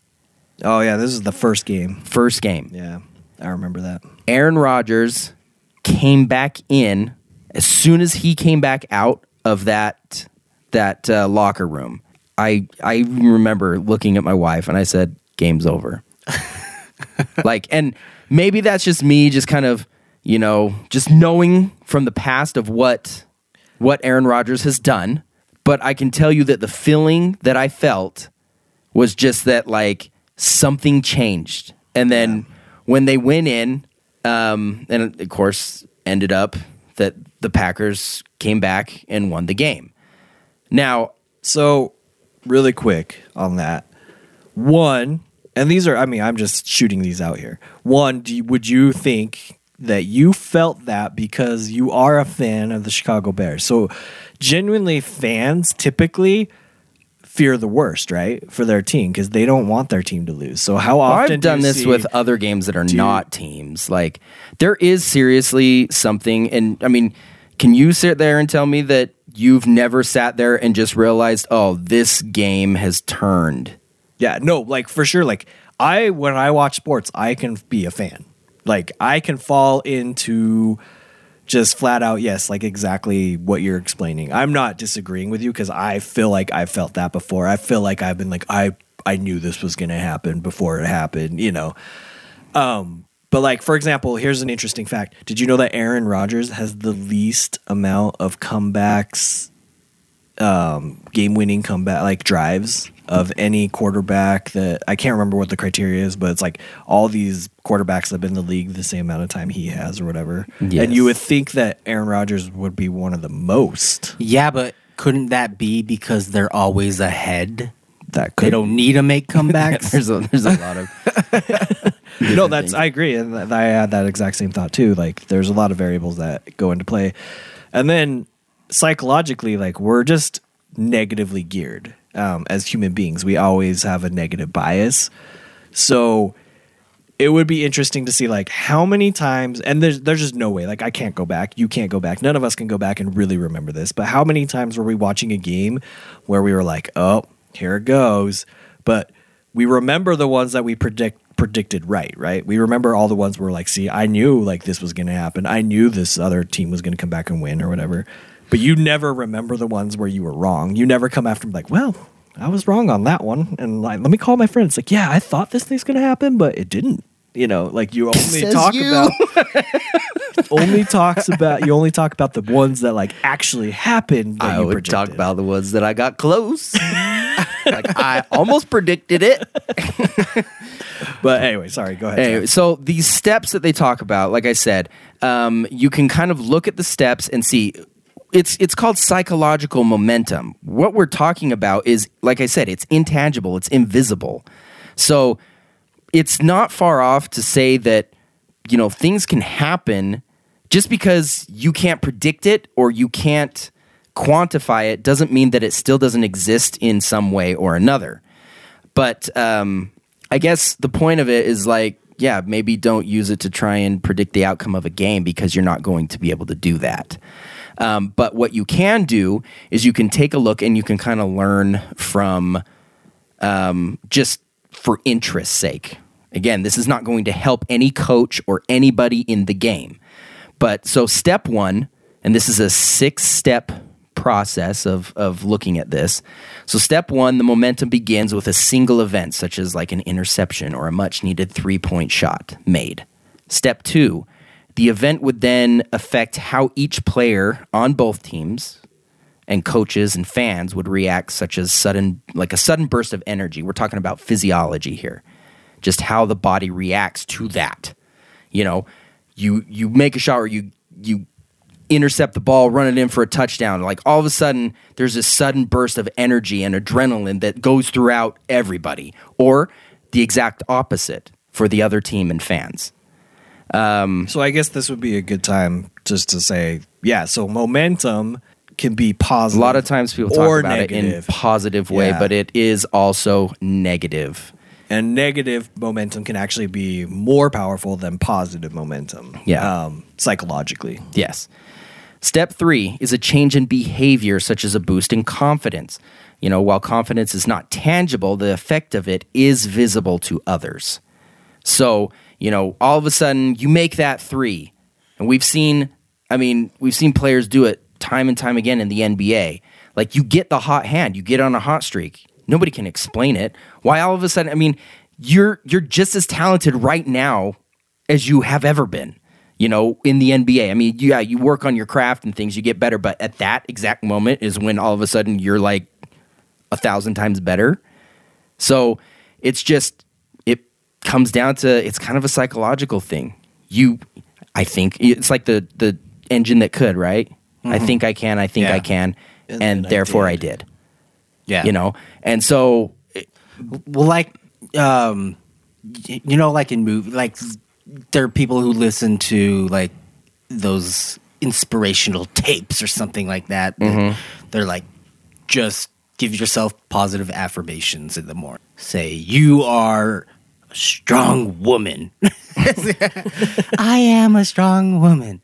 Oh yeah, this is the first game. First game. Yeah, I remember that. Aaron Rodgers came back in as soon as he came back out of that that uh, locker room. I I remember looking at my wife and I said, "Game's over." like, and maybe that's just me, just kind of you know, just knowing from the past of what what Aaron Rodgers has done. But I can tell you that the feeling that I felt was just that like something changed. And then when they went in, um, and of course ended up that the Packers came back and won the game. Now, So, really quick on that. One, and these are, I mean, I'm just shooting these out here. One, do you, would you think that you felt that because you are a fan of the Chicago Bears? So, genuinely, fans typically fear the worst, right, for their team because they don't want their team to lose. So, how Well, often I've do done you this see- with other games that are you- not teams. Like there is seriously something, and I mean, can you sit there and tell me that you've never sat there and just realized, oh, this game has turned? Yeah, no, like for sure. Like I, when I watch sports, I can be a fan. Like I can fall into just flat out yes, like exactly what you're explaining. I'm not disagreeing with you because I feel like I felt that before. I feel like I've been like I I knew this was going to happen before it happened. You know, um, but like for example, here's an interesting fact. Did you know that Aaron Rodgers has the least amount of comebacks, um, game-winning comeback like drives of any quarterback that I can't remember what the criteria is, but it's like all these quarterbacks have been in the league the same amount of time he has or whatever. Yes. And you would think that Aaron Rodgers would be one of the most. Yeah, but couldn't that be because they're always ahead? That could They don't need to make comebacks. There's a there's a lot of no, that's I agree, and th- I had that exact same thought too. Like, there's a lot of variables that go into play, and then psychologically, like we're just negatively geared um, as human beings. We always have a negative bias, so it would be interesting to see like how many times. And there's there's just no way. Like, I can't go back. You can't go back. None of us can go back and really remember this. But how many times were we watching a game where we were like, oh, here it goes, but we remember the ones that we predict predicted right, right? We remember all the ones where like, see, I knew like this was going to happen. I knew this other team was going to come back and win or whatever. But you never remember the ones where you were wrong. You never come after me like, well, I was wrong on that one, and like, let me call my friends. Like, yeah, I thought this thing's going to happen, but it didn't. You know, like you only Says talk you. about only talks about you only talk about the ones that like actually happened. That I you would talk about the ones that I got close. like I almost predicted it. But anyway, sorry. Go ahead. Anyway, so these steps that they talk about, like I said, um, you can kind of look at the steps and see. It's it's called psychological momentum. What we're talking about is, like I said, it's intangible, it's invisible. So it's not far off to say that you know things can happen just because you can't predict it or you can't quantify it doesn't mean that it still doesn't exist in some way or another but um, I guess the point of it is like, yeah, maybe don't use it to try and predict the outcome of a game because you're not going to be able to do that. Um, but what you can do is you can take a look and you can kind of learn from um, just for interest's sake. Again, this is not going to help any coach or anybody in the game. But so step one, and this is a six step process of, of looking at this. So step one, the momentum begins with a single event, such as like an interception or a much needed three point shot made. Step two, the event would then affect how each player on both teams and coaches and fans would react such as sudden like a sudden burst of energy. We're talking about physiology here. Just how the body reacts to that. You know you you make a shot or you you intercept the ball run it in for a touchdown. Like all of a sudden there's this sudden burst of energy and adrenaline that goes throughout everybody. Or the exact opposite for the other team and fans. Um, So I guess this would be a good time just to say, yeah. So momentum can be positive. a lot of times people talk about it in negative. positive way Yeah. but it is also negative. negative and negative momentum can actually be more powerful than positive momentum. Yeah. um, psychologically. Yes. Step three is a change in behavior, such as a boost in confidence. You know, while confidence is not tangible, the effect of it is visible to others. So, you know, all of a sudden you make that three. And we've seen, I mean, we've seen players do it time and time again in the NBA. Like you get the hot hand, you get on a hot streak. Nobody can explain it. Why all of a sudden, I mean, you're you're just as talented right now as you have ever been. You know, in the NBA. I mean, yeah, you work on your craft and things, you get better, but at that exact moment is when all of a sudden you're like a thousand times better. So it's just it comes down to it's kind of a psychological thing. You, I think it's like the the engine that could, right? I think I can. I think Yeah. I can, and, And then I therefore I did. did. yeah. You know, and so well, like um, you know, like in movie, like there are people who listen to like those inspirational tapes or something like that. that They're like, just give yourself positive affirmations in the morning. Say, you are a strong woman. I am a strong woman.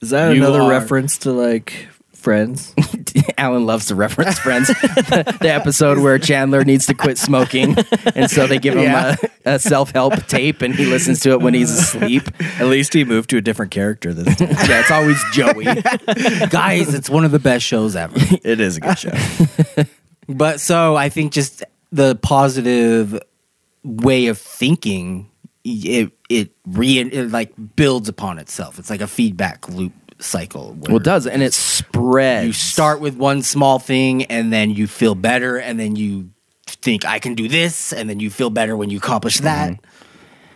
Is that You another are- reference to like Friends? Alan loves to reference Friends, the, the episode where Chandler needs to quit smoking, and so they give him Yeah. a, a self help tape, and he listens to it when he's asleep. At least he moved to a different character this time. Yeah, it's always Joey. Guys, it's one of the best shows ever. it is a good show. But so I think just the positive way of thinking, it it re it like builds upon itself. It's like a feedback loop cycle. Well, it does, and it spreads. You start with one small thing, and then you feel better, and then you think I can do this, and then you feel better when you accomplish that. Mm-hmm.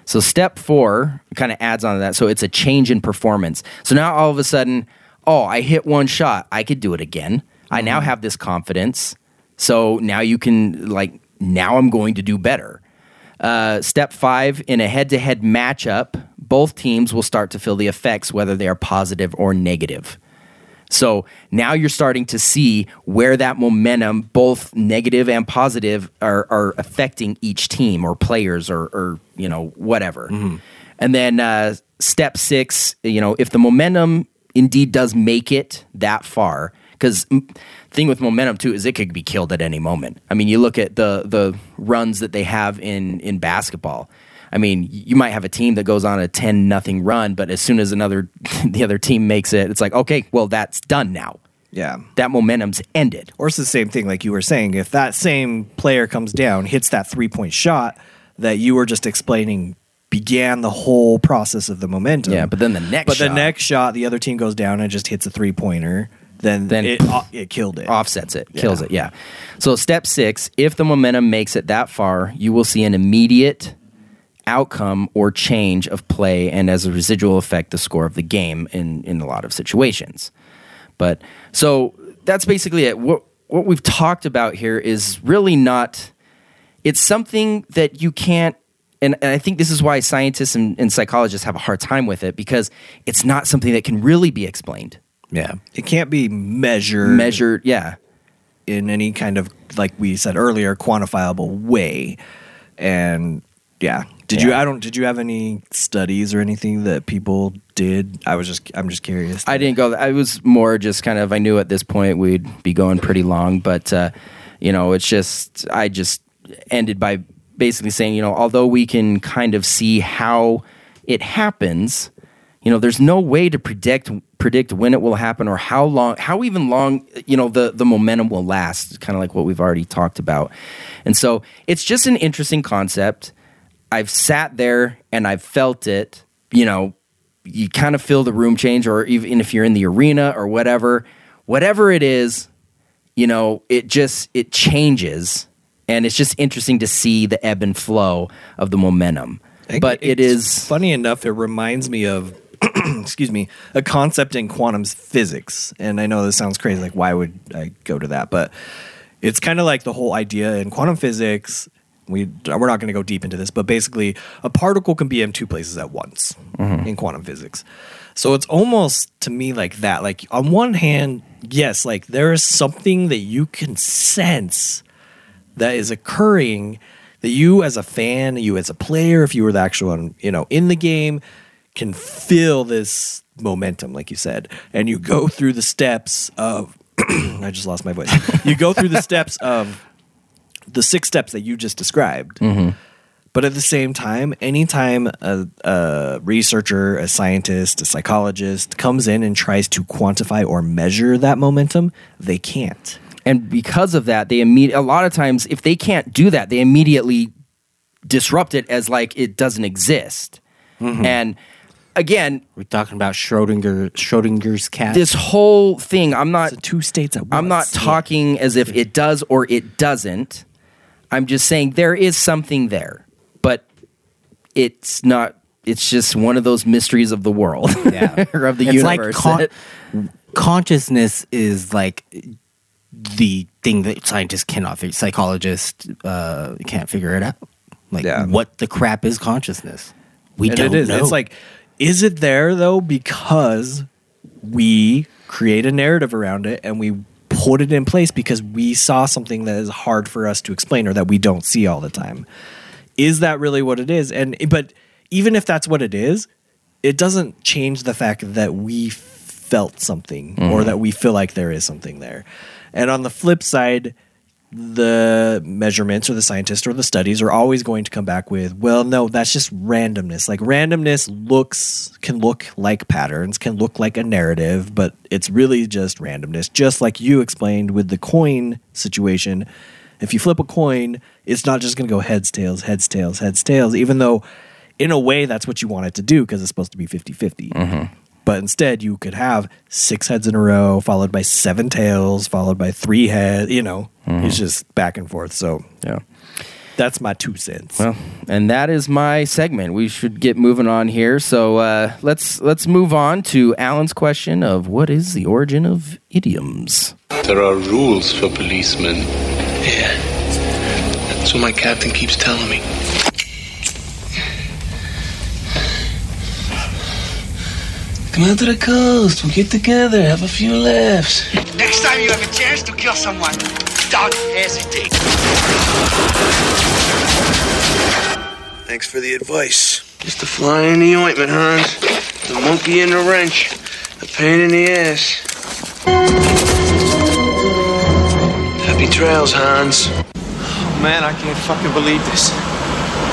So step four kind of adds on to that. So it's a change in performance. So now all of a sudden, oh, I hit one shot. I could do it again. I now mm-hmm. have this confidence. So now you can like now I'm going to do better. Uh, step five in a head-to-head matchup, both teams will start to feel the effects, whether they are positive or negative. So now you're starting to see where that momentum, both negative and positive, are, are affecting each team or players or, or you know whatever. And then uh, step six, you know, if the momentum indeed does make it that far, because thing with momentum too is it could be killed at any moment. I mean, you look at the the runs that they have in in basketball. I mean, you might have a team that goes on a 10 nothing run, but as soon as another the other team makes it, it's like, okay, well that's done now. Yeah. That momentum's ended. Or it's the same thing, like you were saying. If that same player comes down, hits that three point shot that you were just explaining began the whole process of the momentum. Yeah, but then the next But the shot- next shot, the other team goes down and just hits a three pointer. Then, Then- it, it killed it. Offsets it, kills it, yeah. So step 6, if the momentum makes it that far, you will see an immediate outcome or change of play and as a residual effect the score of the game in in a lot of situations. But so that's basically it. What what we've talked about here is really not it's something that you can't and, and I think this is why scientists and, and psychologists have a hard time with it because it's not something that can really be explained. Yeah. It can't be measured, Measured, yeah. in any kind of, like we said earlier, quantifiable way. And yeah, did you? I don't. Did you have any studies or anything that people did? I was just. I'm just curious. I didn't go. I was more just kind of. I knew at this point we'd be going pretty long, but uh, you know, it's just. I just ended by basically saying, you know, although we can kind of see how it happens, you know, there's no way to predict predict when it will happen or how long, how even long, you know, the the momentum will last. Kind of like what we've already talked about, and so it's just an interesting concept. I've sat there and I've felt it, you know, you kind of feel the room change, or even if you're in the arena or whatever, whatever it is, you know, it just it changes, and it's just interesting to see the ebb and flow of the momentum. But it It's funny enough. It reminds me of, excuse me, a concept in quantum physics. And I know this sounds crazy. Like, why would I go to that? But it's kind of like the whole idea in quantum physics. We we're not going to go deep into this, but basically, a particle can be in two places at once mm-hmm. in quantum physics. So it's almost to me like that. Like on one hand, yes, like there is something that you can sense that is occurring that you as a fan, you as a player, if you were the actual one, you know, in the game, can feel this momentum, like you said, and you go through the steps of. I just lost my voice. You go through the steps of the six steps that you just described. Mm-hmm. But at the same time, anytime a, a researcher, a scientist, a psychologist comes in and tries to quantify or measure that momentum, they can't. and because of that, they immediate. A lot of times, if they can't do that, they immediately disrupt it as like it doesn't exist. Mm-hmm. And again, We're talking about Schrodinger Schrodinger's cat. this whole thing, I'm not It's two states at once. I'm not talking as if it does or it doesn't. I'm just saying there is something there, but it's not. It's just one of those mysteries of the world, Yeah. or of the it's universe. like con- consciousness is like the thing that scientists cannot figure psychologists uh, can't figure it out Like Yeah. what the crap is consciousness? We and don't it is. know. It's like, is it there though because we create a narrative around it and we put it in place because we saw something that is hard for us to explain or that we don't see all the time. Is that really what it is? And but even if that's what it is, it doesn't change the fact that we felt something or mm-hmm. that we feel like there is something there. And on the flip side, the measurements or the scientists or the studies are always going to come back with, well, no, that's just randomness. Like randomness looks can look like patterns, can look like a narrative, but it's really just randomness. Just like you explained with the coin situation. If you flip a coin, it's not just going to go heads, tails, heads, tails, heads, tails, even though in a way that's what you want it to do because it's supposed to be 50 50. Mm-hmm. But instead, you could have six heads in a row, followed by seven tails, followed by three heads. You know, it's just back and forth. So Yeah. that's my two cents. Well, and that is my segment. We should get moving on here. So uh, let's let's move on to Alan's question of what is the origin of idioms. There are rules for policemen. Yeah. That's what my captain keeps telling me. Come out to the coast. We'll get together, have a few laughs. Next time you have a chance to kill someone, don't hesitate. Thanks for the advice. Just a fly in the ointment, Hans. The monkey in the wrench. The pain in the ass. Happy trails, Hans. Oh, Man, I can't fucking believe this.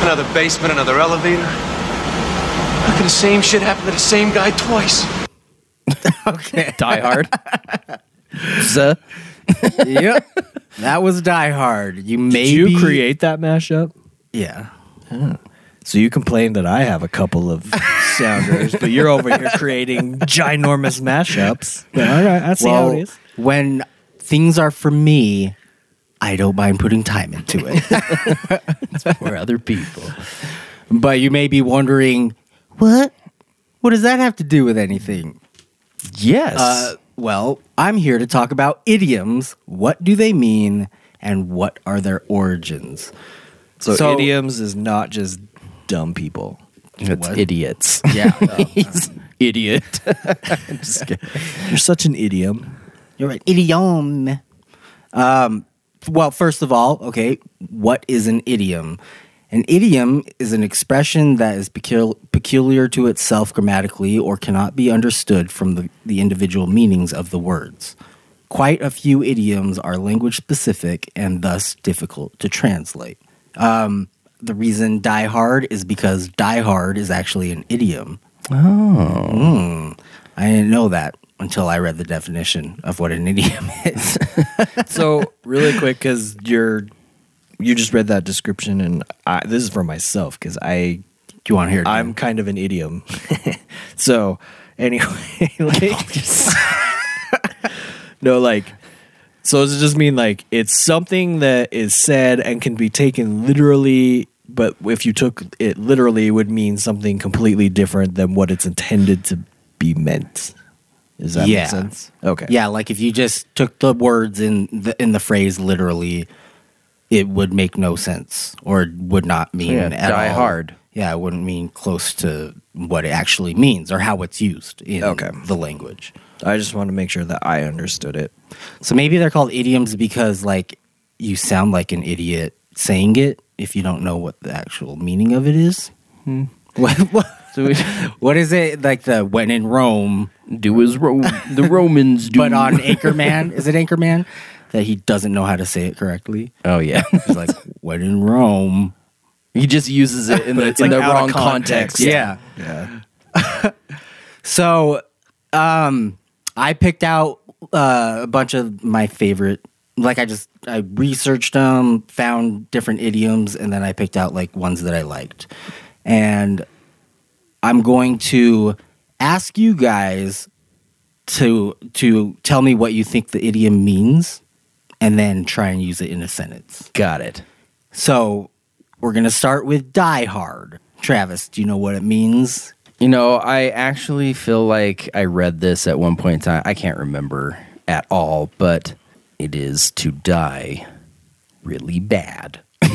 Another basement, another elevator. How could the same shit happen to the same guy twice? Okay. Die Hard. Zuh. yep. That was Die Hard. You Did maybe you create that mashup? Yeah. So you complain that I have a couple of sounders, but you're over here creating ginormous mashups. But all right, I see how Well, it is. when things are for me, I don't mind putting time into it. It's for other people. but you may be wondering, what? What does that have to do with anything? Yes. Uh, well, I'm here to talk about idioms. What do they mean, and what are their origins? So, so- idioms is not just dumb people. it's what? idiots. Yeah, He's idiot. You're such an idiom. you're an Idiom. Um, well, first of all, okay, what is an idiom? An idiom is an expression that is pecul- peculiar to itself grammatically or cannot be understood from the, the individual meanings of the words. Quite a few idioms are language specific and thus difficult to translate. Um, the reason die hard is because die hard is actually an idiom. Oh. I didn't know that until I read the definition of what an idiom is. So really quick, because you're you just read that description, and I, this is for myself because I Do you want to hear it? I'm kind of an idiom. so anyway, like no, like so does it just mean like it's something that is said and can be taken literally, but if you took it literally, it would mean something completely different than what it's intended to be meant. Does that Yeah. make sense? Okay. Yeah, like if you just took the words in the in the phrase literally, it would make no sense or would not mean Yeah, at die all. hard. Yeah, I wouldn't mean close to what it actually means or how it's used in Okay. the language. I just want to make sure that I understood it. So maybe they're called idioms because like you sound like an idiot saying it if you don't know what the actual meaning of it is. Hmm. What, what, So we what is it like the when in Rome do as Ro- the Romans do. but on Anchorman is it Anchorman that he doesn't know how to say it correctly? oh yeah, He's like when in Rome. He just uses it in the, in like the wrong context. context. Yeah. Yeah. So, um, I picked out uh, a bunch of my favorite. Like I just I researched them, found different idioms, and then I picked out like ones that I liked. And I'm going to ask you guys to to tell me what you think the idiom means, and then try and use it in a sentence. Got it. So we're gonna start with die hard. Travis, do you know what it means? You know, I actually feel like I read this at one point in time. I can't remember at all, but it is to die really bad.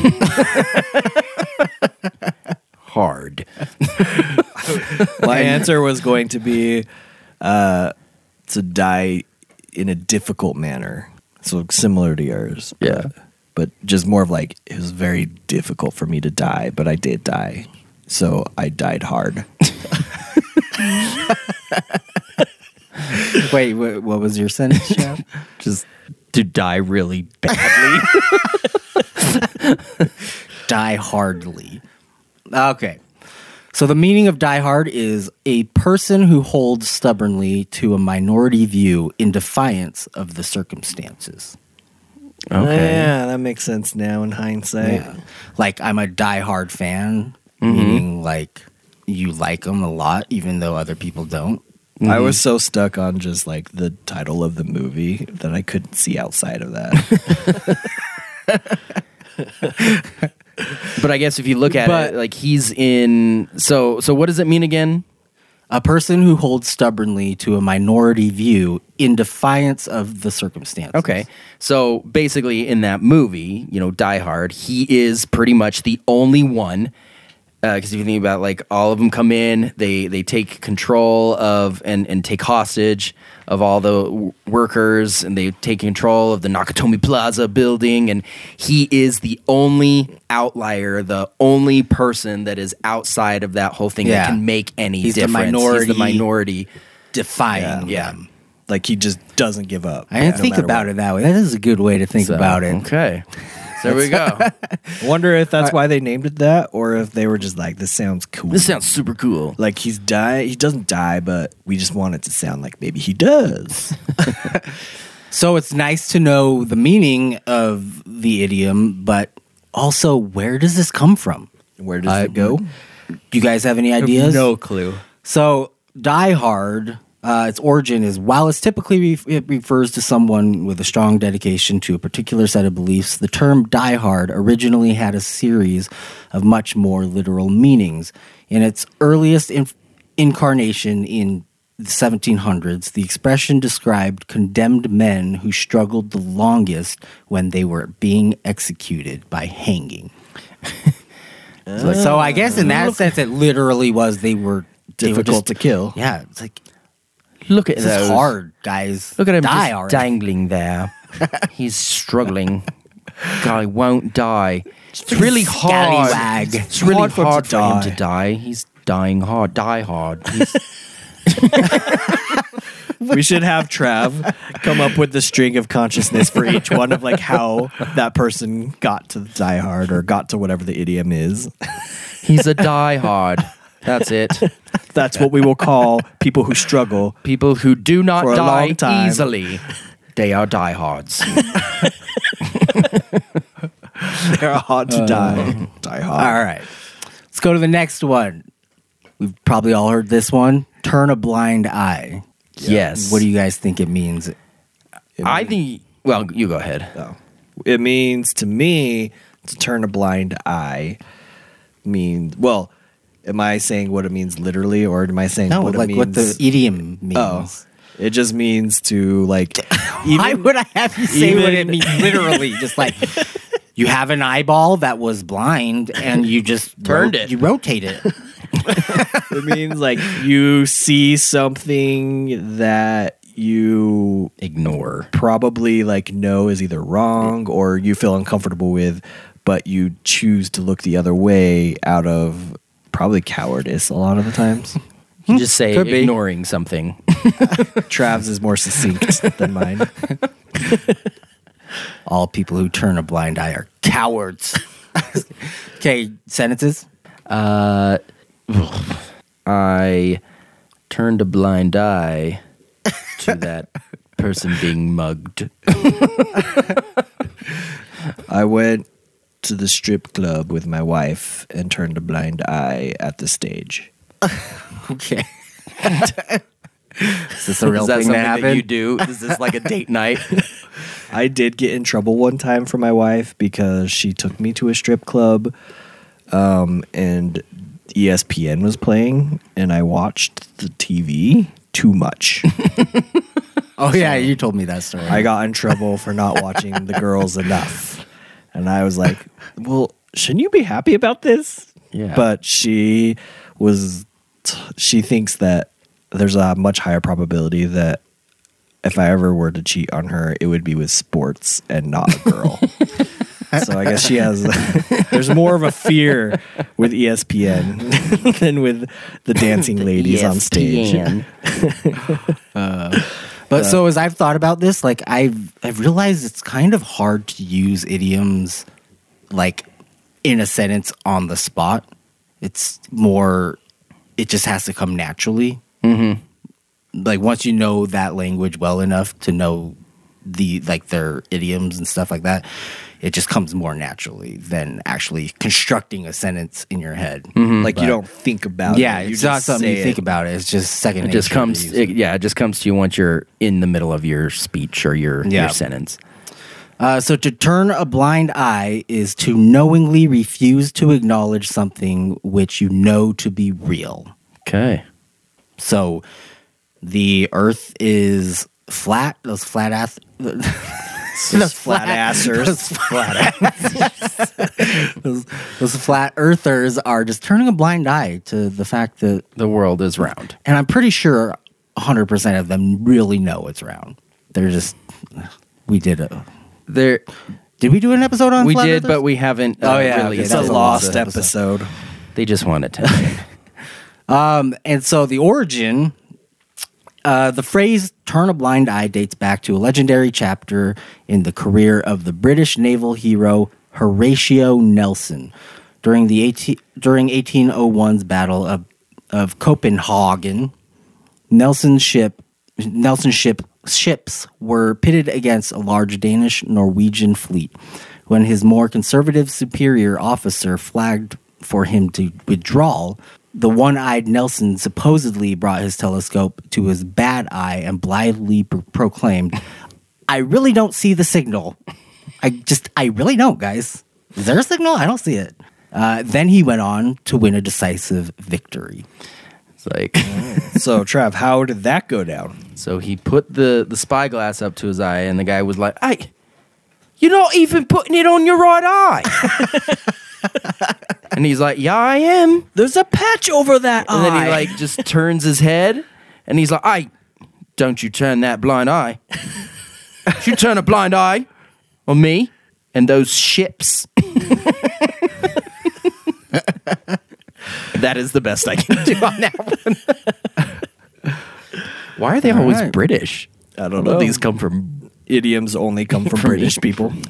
hard. My answer was going to be uh, to die in a difficult manner. So similar to yours. Yeah. But, but just more of like, it was very difficult for me to die, but I did die. So I died hard. Wait, wh- what was your sentence, Jeff? Just to die really badly. die hardly. Okay. So the meaning of die hard is a person who holds stubbornly to a minority view in defiance of the circumstances. Okay. Yeah, that makes sense now in hindsight. Yeah. Like I'm a die hard fan, mm-hmm. meaning like you like them a lot, even though other people don't. I was mm-hmm. so stuck on just like the title of the movie that I couldn't see outside of that. But I guess if you look at But- it, like he's in. So so what does it mean again? A person who holds stubbornly to a minority view in defiance of the circumstances. Okay. So basically, in that movie, you know, Die Hard, he is pretty much the only one. Uh, because if you think about like all of them come in, they they take control of and and take hostage of all the w- workers, and they take control of the Nakatomi Plaza building, and he is the only outlier, the only person that is outside of that whole thing Yeah. that can make any He's the difference. He's minority. the minority. Defying Yeah. them. like he just doesn't give up. I didn't no think about what. it that way. That is a good way to think So, about it. Okay. There we go. Wonder if that's why they named it that, or if they were just like, "This sounds cool." This sounds super cool. like he's die. He doesn't die, but we just want it to sound like maybe he does. So it's nice to know the meaning of the idiom, but also where does this come from? Where does it go? Do you guys have any ideas? No clue. So, Die Hard, uh, its origin is while it's typically ref- it refers to someone with a strong dedication to a particular set of beliefs, the term Die Hard originally had a series of much more literal meanings. In its earliest inf- incarnation in the 1700s, the expression described condemned men who struggled the longest when they were being executed by hanging. so, so I guess in that sense, it literally was they were they were Difficult just- to kill. Yeah, it's like Look at this those. is hard, guys. Look at him die just already. dangling there. He's struggling. Guy won't die. It's really hard. Scallywag. It's really hard hard, for him to for him to die. He's dying hard. Die hard. He's, we should have Trav come up with the string of consciousness for each one of like how that person got to Die Hard or got to whatever the idiom is. he's a die hard. That's it. That's what we will call people who struggle. People who do not For a die long time. easily, they are diehards. They're hard to die. Uh, die hard. All right, let's go to the next one. We've probably all heard this one. Turn a blind eye. Yes. What do you guys think it means? I think. Well, you go ahead. Oh. It means to me to turn a blind eye means well, am I saying what it means literally or am I saying No, what like it what the idiom oh. means. oh. It just means to like Why would I have you say what it means literally? Just like you have an eyeball that was blind and you just Turned ro- it. You rotate it. it means like you see something that you Ignore. probably like know is either wrong or you feel uncomfortable with, but you choose to look the other way out of probably cowardice a lot of the times. You just say Could be. ignoring something. Trav's is more succinct than mine. All people who turn a blind eye are cowards. okay, sentences. Uh, I turned a blind eye to that person being mugged. I went to the strip club with my wife and turned a blind eye at the stage. Okay. Is this a real Is that thing something that happened? that you do? Is this like a date night? I did get in trouble one time for my wife because she took me to a strip club um, and ESPN was playing and I watched the TV too much. Oh yeah, you told me that story. I got in trouble for not watching the girls enough. And I was like, well, shouldn't you be happy about this? Yeah. But she was, t- she thinks that there's a much higher probability that if I ever were to cheat on her, it would be with sports and not a girl. so I guess she has, there's more of a fear with ESPN than with the dancing ladies on stage. ESPN. Uh, But so as I've thought about this, like I've I've realized it's kind of hard to use idioms like in a sentence on the spot. It's more it just has to come naturally. Mm-hmm. Like once you know that language well enough to know the like their idioms and stuff like that, it just comes more naturally than actually constructing a sentence in your head. Like But- you don't think about Yeah, it. Yeah, it's not something you think it. about. It's just second. It just comes, it, yeah, it just comes to you once you're in the middle of your speech or your, Yeah. your sentence. Uh, so to turn a blind eye is to knowingly refuse to acknowledge something which you know to be real. Okay. So the Earth is flat. Those flat ass. those flat assers. Those flat ass- those, those flat earthers are just turning a blind eye to the fact that, The world is round. and I'm pretty sure 100% of them really know it's round. They're just, we did a, There, did we do an episode on we flat did, earthers? but we haven't. Uh, Oh, yeah, really It's a lost lost episode. They just want attention. Um, and so the origin, uh, the phrase turn a blind eye dates back to a legendary chapter in the career of the British naval hero Horatio Nelson during the 18, during 1801's Battle of, of Copenhagen. Nelson's ship, Nelson's ship, ships were pitted against a large Danish Norwegian fleet. When his more conservative superior officer flagged for him to withdraw, the one-eyed Nelson supposedly brought his telescope to his bad eye and blithely pro- proclaimed, "I really don't see the signal. I just, I really don't, guys. Is there a signal? I don't see it." Uh, then he went on to win a decisive victory. it's like, So, Trav, how did that go down? so he put the, the spyglass up to his eye, and the guy was like, hey, you're not even putting it on your right eye. and he's like, yeah, I am. There's a patch over that And then he like just turns his head and he's like, "I don't you turn that blind eye. you turn a blind eye on me and those ships." that is the best I can do on that one. Why are they always right. British? I don't All know. These come from idioms only come from British people.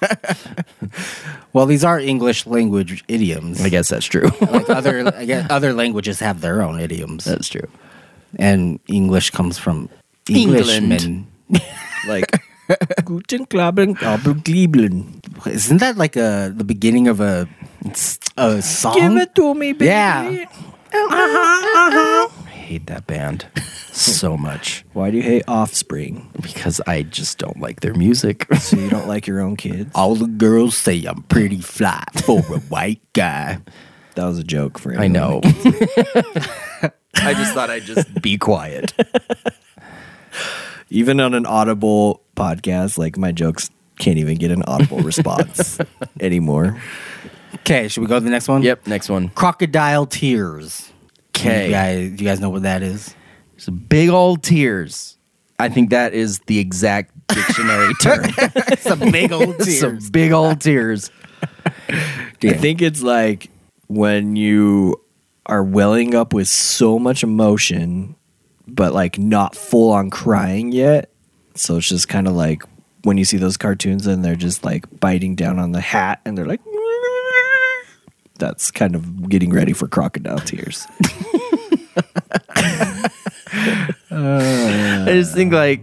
Well, these are English language idioms. I guess that's true. like other, I guess other languages have their own idioms, that's true. and English comes from. Englishmen. like Guten Klaben, aber Glieblen. Isn't that like a the beginning of a a song? Give it to me, baby. Yeah. I hate that band so much Why do you hate Offspring? because I just don't like their music. So you don't like your own kids? All the girls say I'm pretty fly for a white guy. That was a joke for him. I know. I just thought I'd just be quiet. Even on an Audible podcast, like my jokes can't even get an Audible response anymore. Okay, should we go to the next one? Yep, next one. Crocodile tears. Okay. You guys, you guys know what that is? Some big old tears. I think that is the exact dictionary term. Some big old tears. Some big old tears. I think it's like when you are welling up with so much emotion, but like not full on crying yet. So it's just kind of like when you see those cartoons and they're just like biting down on the hat and they're like, that's kind of getting ready for crocodile tears. I just think like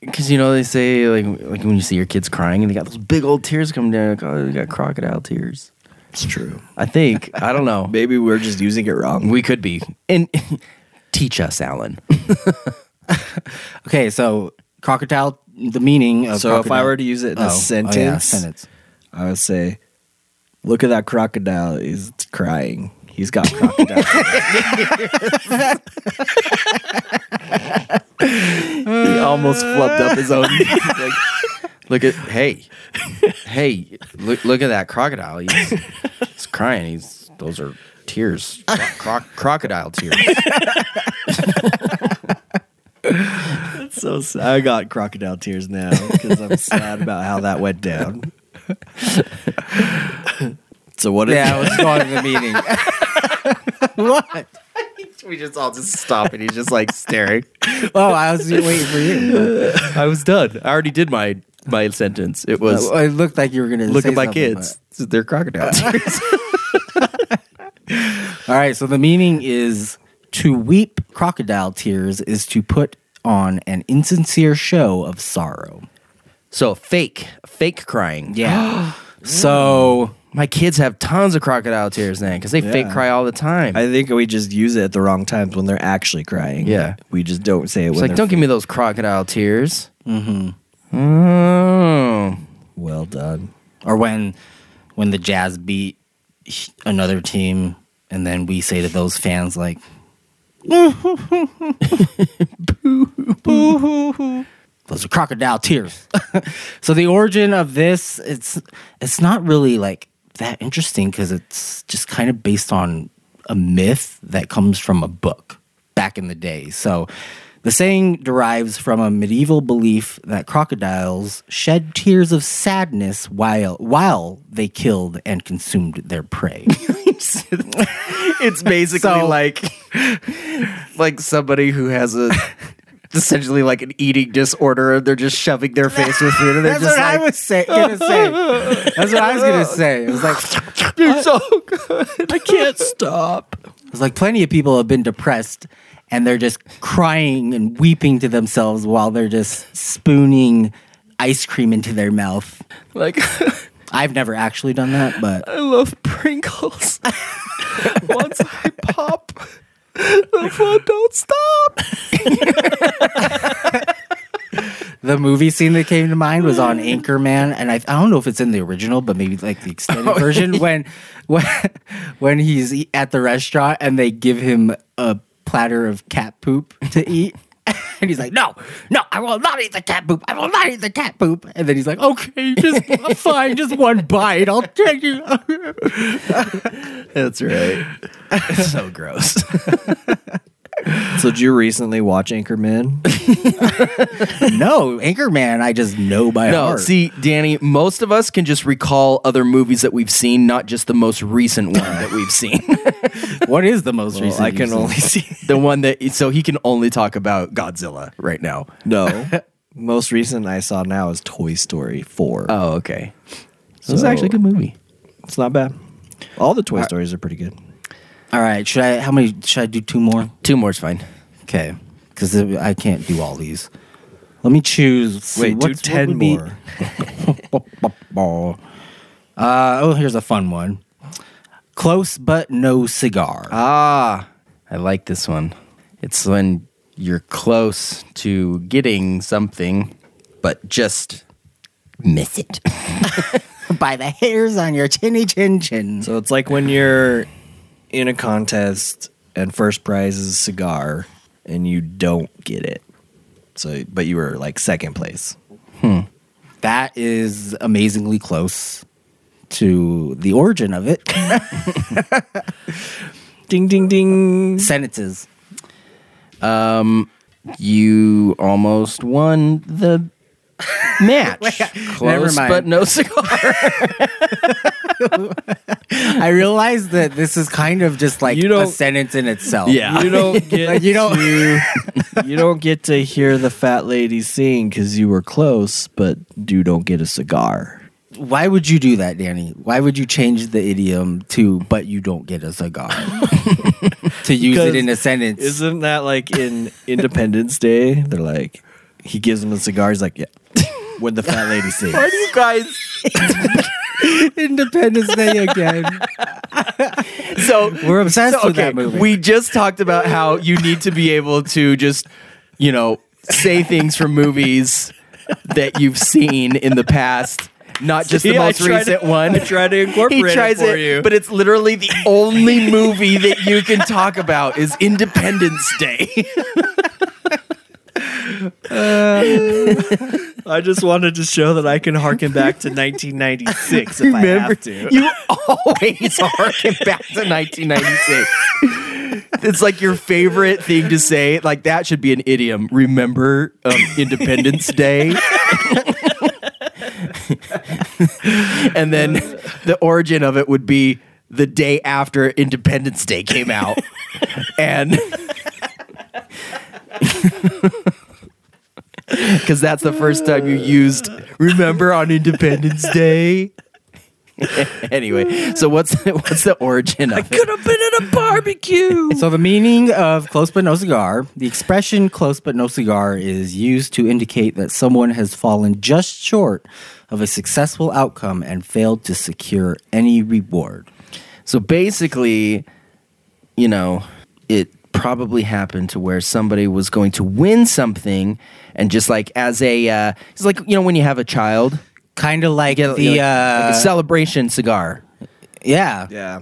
because you know they say like like when you see your kids crying and they got those big old tears coming down, like, oh, they got crocodile tears. It's true. I think I don't know. Maybe we're just using it wrong. We could be and teach us, Alan. Okay, so crocodile. The meaning of So if I were to use it in a Oh, oh, yeah, sentence. I would say, look at that crocodile. He's crying. He's got crocodile. he almost flubbed up his own. like, Look at hey, hey, look look at that crocodile. He's, he's crying. He's those are tears, Cro- crocodile tears. So sad. I got crocodile tears now because I'm sad about how that went down. so what? Is Yeah, let's go on to the meeting. what? we just all just stop and he's just like staring. Oh, I was waiting for you. I was done. I already did my my sentence. It was it looked like you were going to look say at my something, kids. They're crocodile tears. All right, so the meaning is to weep crocodile tears is to put on an insincere show of sorrow. So fake, fake crying. Yeah. so My kids have tons of crocodile tears then because they fake Yeah. cry all the time. I think we just use it at the wrong times when they're actually crying. Yeah. we just don't say it. it's when like, they're don't give me those crocodile tears. Mm-hmm. Oh. well done. or when when the Jazz beat another team and then we say to those fans like those are crocodile tears. so the origin of this it's it's not really like that interesting cuz it's just kind of based on a myth that comes from a book back in the day. So the saying derives from a medieval belief that crocodiles shed tears of sadness while while they killed and consumed their prey. it's basically So- like like somebody who has a essentially like an eating disorder. They're just shoving their face with food, and they're That's just what I was say, gonna say. That's what I was gonna say. It was like "You're so good." I can't stop. It's like plenty of people have been depressed and they're just crying and weeping to themselves while they're just spooning ice cream into their mouth. Like I've never actually done that, but I love Pringles. Once I pop, the fun don't stop. the movie scene that came to mind was on Anchorman, and I, I don't know if it's in the original, but maybe like the extended oh, version when when when he's at the restaurant and they give him a platter of cat poop to eat. And he's like, no, no, I will not eat the cat poop. I will not eat the cat poop. And then he's like, okay, just fine, just one bite. I'll take you. That's right. so gross. So did you recently watch Anchorman? no, Anchorman, I just know by No, heart. see, Danny, most of us can just recall other movies that we've seen, not just the most recent one that we've seen. what is the most Well, recent? I can only seen? see. the one that so he can only talk about Godzilla right now. No, most recent I saw now is Toy Story Four. Oh, okay. It was So- actually a good movie. It's not bad. All the Toy Stories are pretty good. All right, should I? How many? Should I do two more? Two more is fine. Okay, because I can't do all these. Let me choose. see, Wait, do what's- what ten would be- more. Uh, oh, here's a fun one. Close but no cigar. Ah, I like this one. It's when you're close to getting something, but just miss it. By the hairs on your chinny chin chin. So it's like when you're in a contest and first prize is a cigar and you don't get it. So, but you were like second place. That is amazingly close to the origin of it. Ding, ding, ding. Sentences. Um, You almost won the match. Close, never mind. but no cigar. I realize that this is kind of just like You a don't- sentence in itself. Yeah. You don't get Like, you don't- to, you don't get to hear the fat lady sing because you were close, but you don't get a cigar. Why would you do that, Danny? Why would you change the idiom to "but you don't get a cigar" to use it in a sentence? Isn't that like in Independence Day? They're like, he gives him a cigar. He's like, yeah. When the fat lady sings. you guys? Independence Day again? So We're obsessed so, with that movie. We just talked about how you need to be able to just, you know, say things from movies that you've seen in the past, not just See, the most recent to- one. I tried to incorporate he it tries for you. but it's literally the only movie that you can talk about is Independence Day. I just wanted to show that I can harken back to 1996 if I have to. You always harken back to 1996. It's like your favorite thing to say. Like that should be an idiom. Remember um, Independence Day? and then the origin of it would be the day after Independence Day came out. and because that's the first time you used remember on Independence Day. anyway, so what's what's the origin of it? I could have been at a barbecue. So the meaning of close but no cigar, the expression close but no cigar is used to indicate that someone has fallen just short of a successful outcome and failed to secure any reward. So basically, you know, it probably happened to where somebody was going to win something, and just like as a, uh, it's like you know when you have a child, Kind of like get the like, uh, like a celebration cigar. yeah. yeah.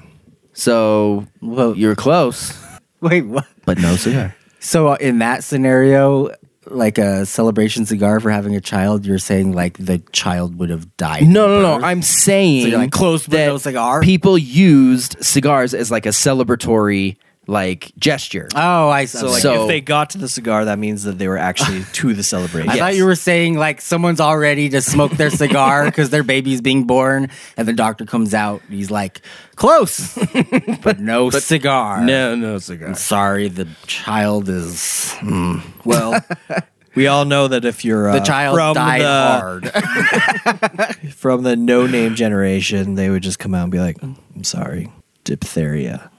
So Well- you're close, Wait, what? but no cigar. So uh, in that scenario, like a celebration cigar for having a child, you're saying like the child would have died. No, in no, no. I'm saying So like, close but that no cigar? People used cigars as like a celebratory like gesture. Oh, I So like So- if they got to the cigar, that means that they were actually to the celebration. I thought you were saying like someone's all ready to smoke their cigar because their baby's being born, and the doctor comes out. And he's like, "Close, but no cigar." no, no cigar. I'm sorry, the child is hmm. Well, we all know that if you're uh, the child from died the hard. from the no name generation, they would just come out and be like, "I'm sorry, diphtheria."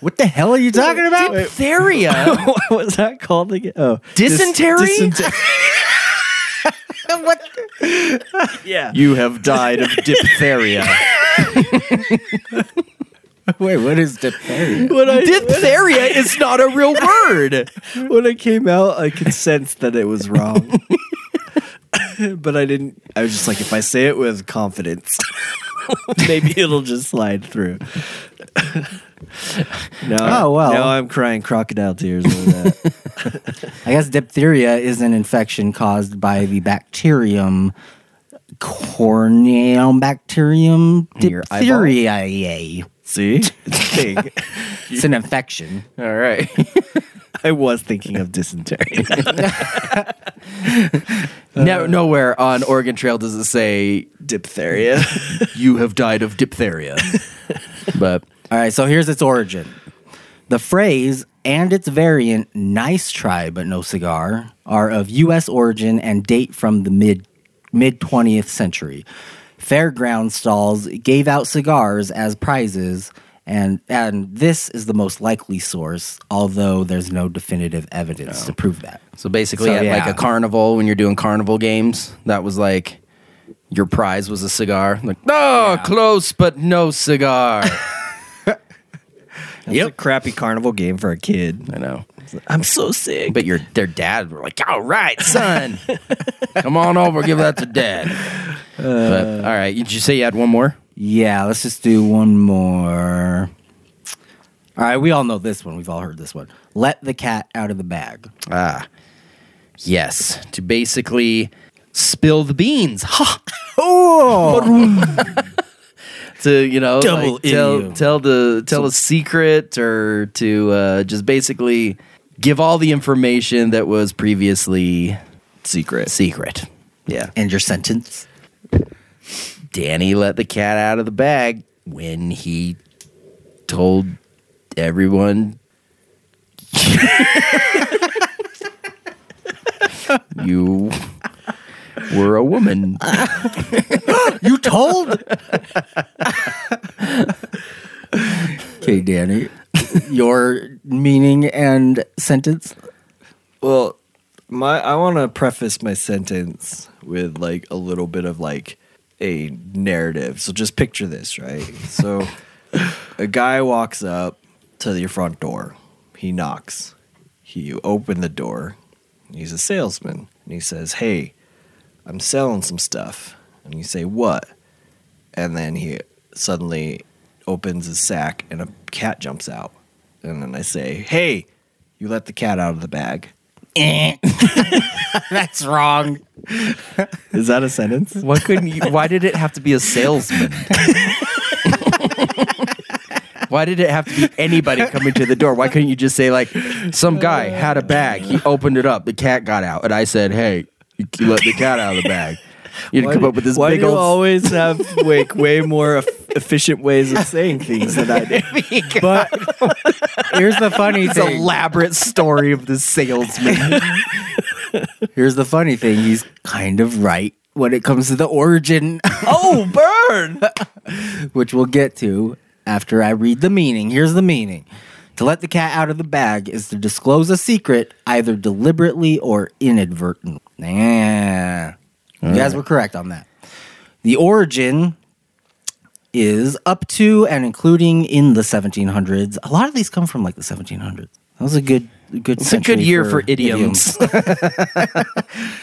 What the hell are you talking about? Diphtheria. what was that called again? Oh, Dysentery? dysentery. what? yeah. you have died of diphtheria. Wait, what is diphtheria? When I, diphtheria is not a real word. when it came out, I could sense that it was wrong. but I didn't. I was just like, if I say it with confidence, maybe it'll just slide through. no, Oh, well. Now I'm crying crocodile tears over that. I guess diphtheria is an infection caused by the bacterium Corynebacterium diphtheriae. See, it's. It's an infection. All right. I was thinking of dysentery. no, uh, nowhere on Oregon Trail does it say diphtheria. you have died of diphtheria. but All right, so here's its origin. The phrase and its variant, nice try but no cigar, are of U.S. origin and date from the mid mid 20th century. Fairground stalls gave out cigars as prizes, and and this is the most likely source, although there's no definitive evidence to prove that. so basically, So, at like a carnival when you're doing carnival games, that was like your prize was a cigar. Like, oh, close but no cigar. It's a crappy carnival game for a kid. I know. I'm so sick. But your their dad were like, "All right, son, come on over, give that to dad." Uh. but all right, did you say you had one more? Yeah, let's just do one more. All right, we all know this one. We've all heard this one. Let the cat out of the bag. Ah, yes, to basically spill the beans. Ha! to you know, Double like, tell tell the tell a secret or to uh, just basically give all the information that was previously secret. secret. Yeah. And your sentence? Danny let the cat out of the bag when he told everyone you were a woman. You told? okay, Danny. Your meaning and sentence? Well, my I want to preface my sentence with like a little bit of like a narrative. So just picture this, right? So a guy walks up to your front door. He knocks. He you open the door. He's a salesman, and he says, "Hey, I'm selling some stuff." And you say, "What?" And then he suddenly opens his sack, and a cat jumps out. And then I say, "Hey, you let the cat out of the bag." Eh. That's wrong. Is that a sentence? Why couldn't you? Why did it have to be a salesman? why did it have to be anybody coming to the door? Why couldn't you just say like, some guy had a bag, he opened it up, the cat got out, and I said, hey, you you let the cat out of the bag. You'd come up with this Why big do you old. always have way, way more eff- efficient ways of saying things than I do? But here's the funny this thing. elaborate story of the salesman. Here's the funny thing. He's kind of right when it comes to the origin, oh, burn! which we'll get to after I read the meaning. Here's the meaning. To let the cat out of the bag is to disclose a secret either deliberately or inadvertently. Yeah. You guys were correct on that. The origin is up to and including in the 1700s. A lot of these come from like the 1700s. That was a good good It's a good year for idioms.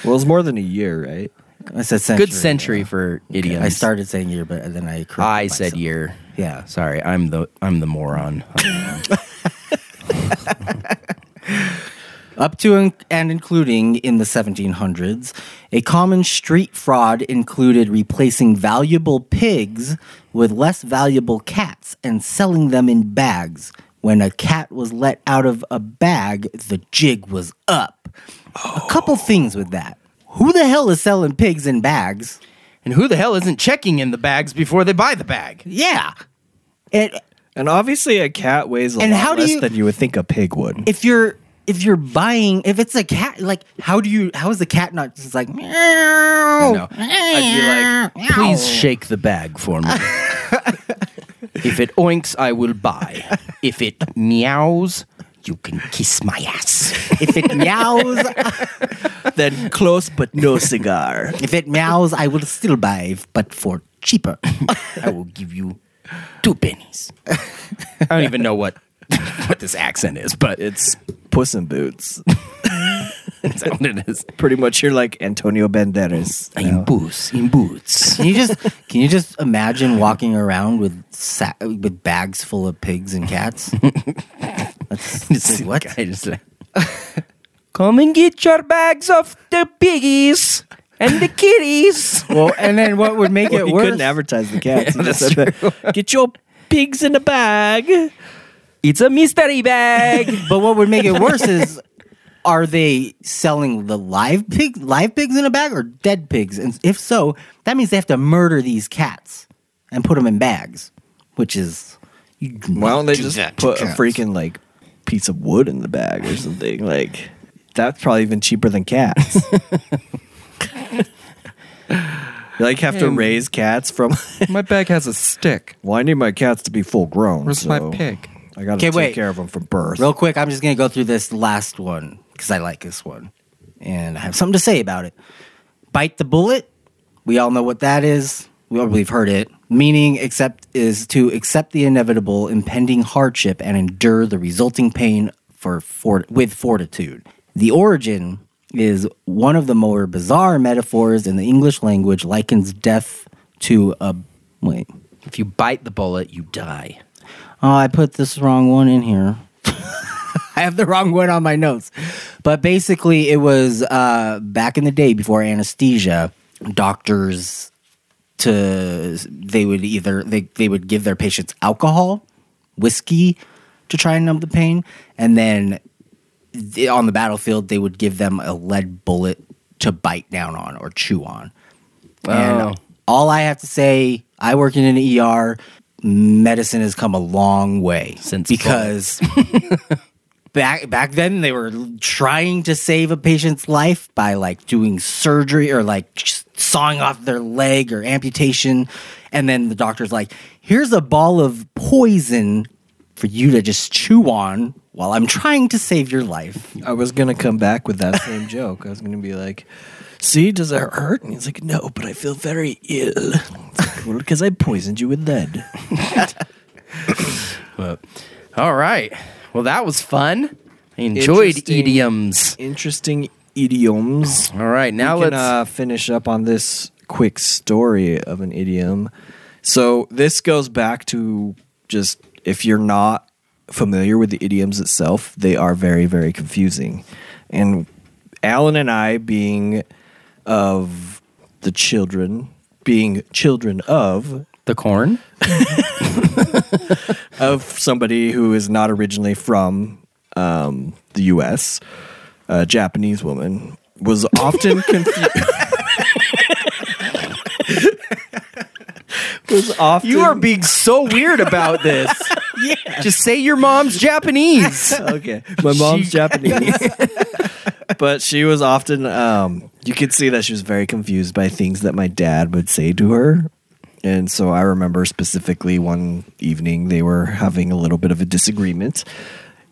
Well, it's more than a year, right? I said century. good century yeah. for idioms. I started saying year, but then I corrected I said year. Yeah. Sorry, I'm the I'm the moron. Up to and- and including in the 1700s, a common street fraud included replacing valuable pigs with less valuable cats and selling them in bags. When a cat was let out of a bag, the jig was up. A couple oh. things with that. Who the hell is selling pigs in bags? and who the hell isn't checking in the bags before they buy the bag? Yeah. It, And obviously, a cat weighs a And lot how do less you- than you would think a pig would. if you're if you're buying if it's a cat like how do you how is the cat not just like meow, No. I'd be like, please shake the bag for me. if it oinks, I will buy. If it meows, you can kiss my ass. if it meows then close, but no cigar. if it meows i will still buy but for cheaper I will give you two pennies. I don't even know what what this accent is, but It's Puss in Boots. what it is. Pretty much, you're like Antonio Banderas. In boots, in boots. can you just can you just imagine walking around with sa- with bags full of pigs and cats That's, like, what guy just like, Come and get your bags of the piggies and the kitties. well and then what would make Well, it you worse couldn't advertise the cats. You that's that, Get your pigs in a bag. It's a mystery bag. but what would make it worse is are they selling the live pig live pigs in a bag or dead pigs and if so that means they have to murder these cats and put them in bags which is you Why don't they do just that to put a cats. freaking like piece of wood in the bag or something? Like that's probably even cheaper than cats. you like have to raise cats from. My bag has a stick. well, I need my cats to be full grown. Where's my pig? I got to take wait. care of them from birth. real quick i'm just gonna go through this last one because i like this one and i have something to say about it bite the bullet we all know what that is we all we've heard it meaning accept is to accept the inevitable impending hardship and endure the resulting pain for, for with fortitude the origin is one of the more bizarre metaphors in the english language likens death to a wait if you bite the bullet, you die. Oh, I put this wrong one in here. I have the wrong one on my notes. But basically, it was uh, back in the day before anesthesia, doctors to they would either they, they would give their patients alcohol, whiskey to try and numb the pain, and then th- on the battlefield they would give them a lead bullet to bite down on or chew on. Oh. And all I have to say, I work in an ER. Medicine has come a long way Since because back back then they were trying to save a patient's life by like doing surgery or like sawing off their leg or amputation, and then the doctor's like, "Here's a ball of poison for you to just chew on while I'm trying to save your life." I was gonna come back with that same joke. I was gonna be like, "See, does it hurt?" And he's like, "No, but I feel very ill." It's like, well, because I poisoned you with lead. But, all right. Well, that was fun. I enjoyed Interesting. idioms. Interesting idioms. All right, now we can let's. uh, finish up on this quick story of an idiom. So this goes back to just if you're not familiar with the idioms itself, they are very very confusing. And Alan and I being of the children, being children of The corn. of somebody who is not originally from um, the U.S., a Japanese woman, was often confused. was often You are being so weird about this. yeah. Just say your mom's Japanese. okay. My mom's Japanese. But she was often um you could see that she was very confused by things that my dad would say to her. And so I remember specifically one evening they were having a little bit of a disagreement.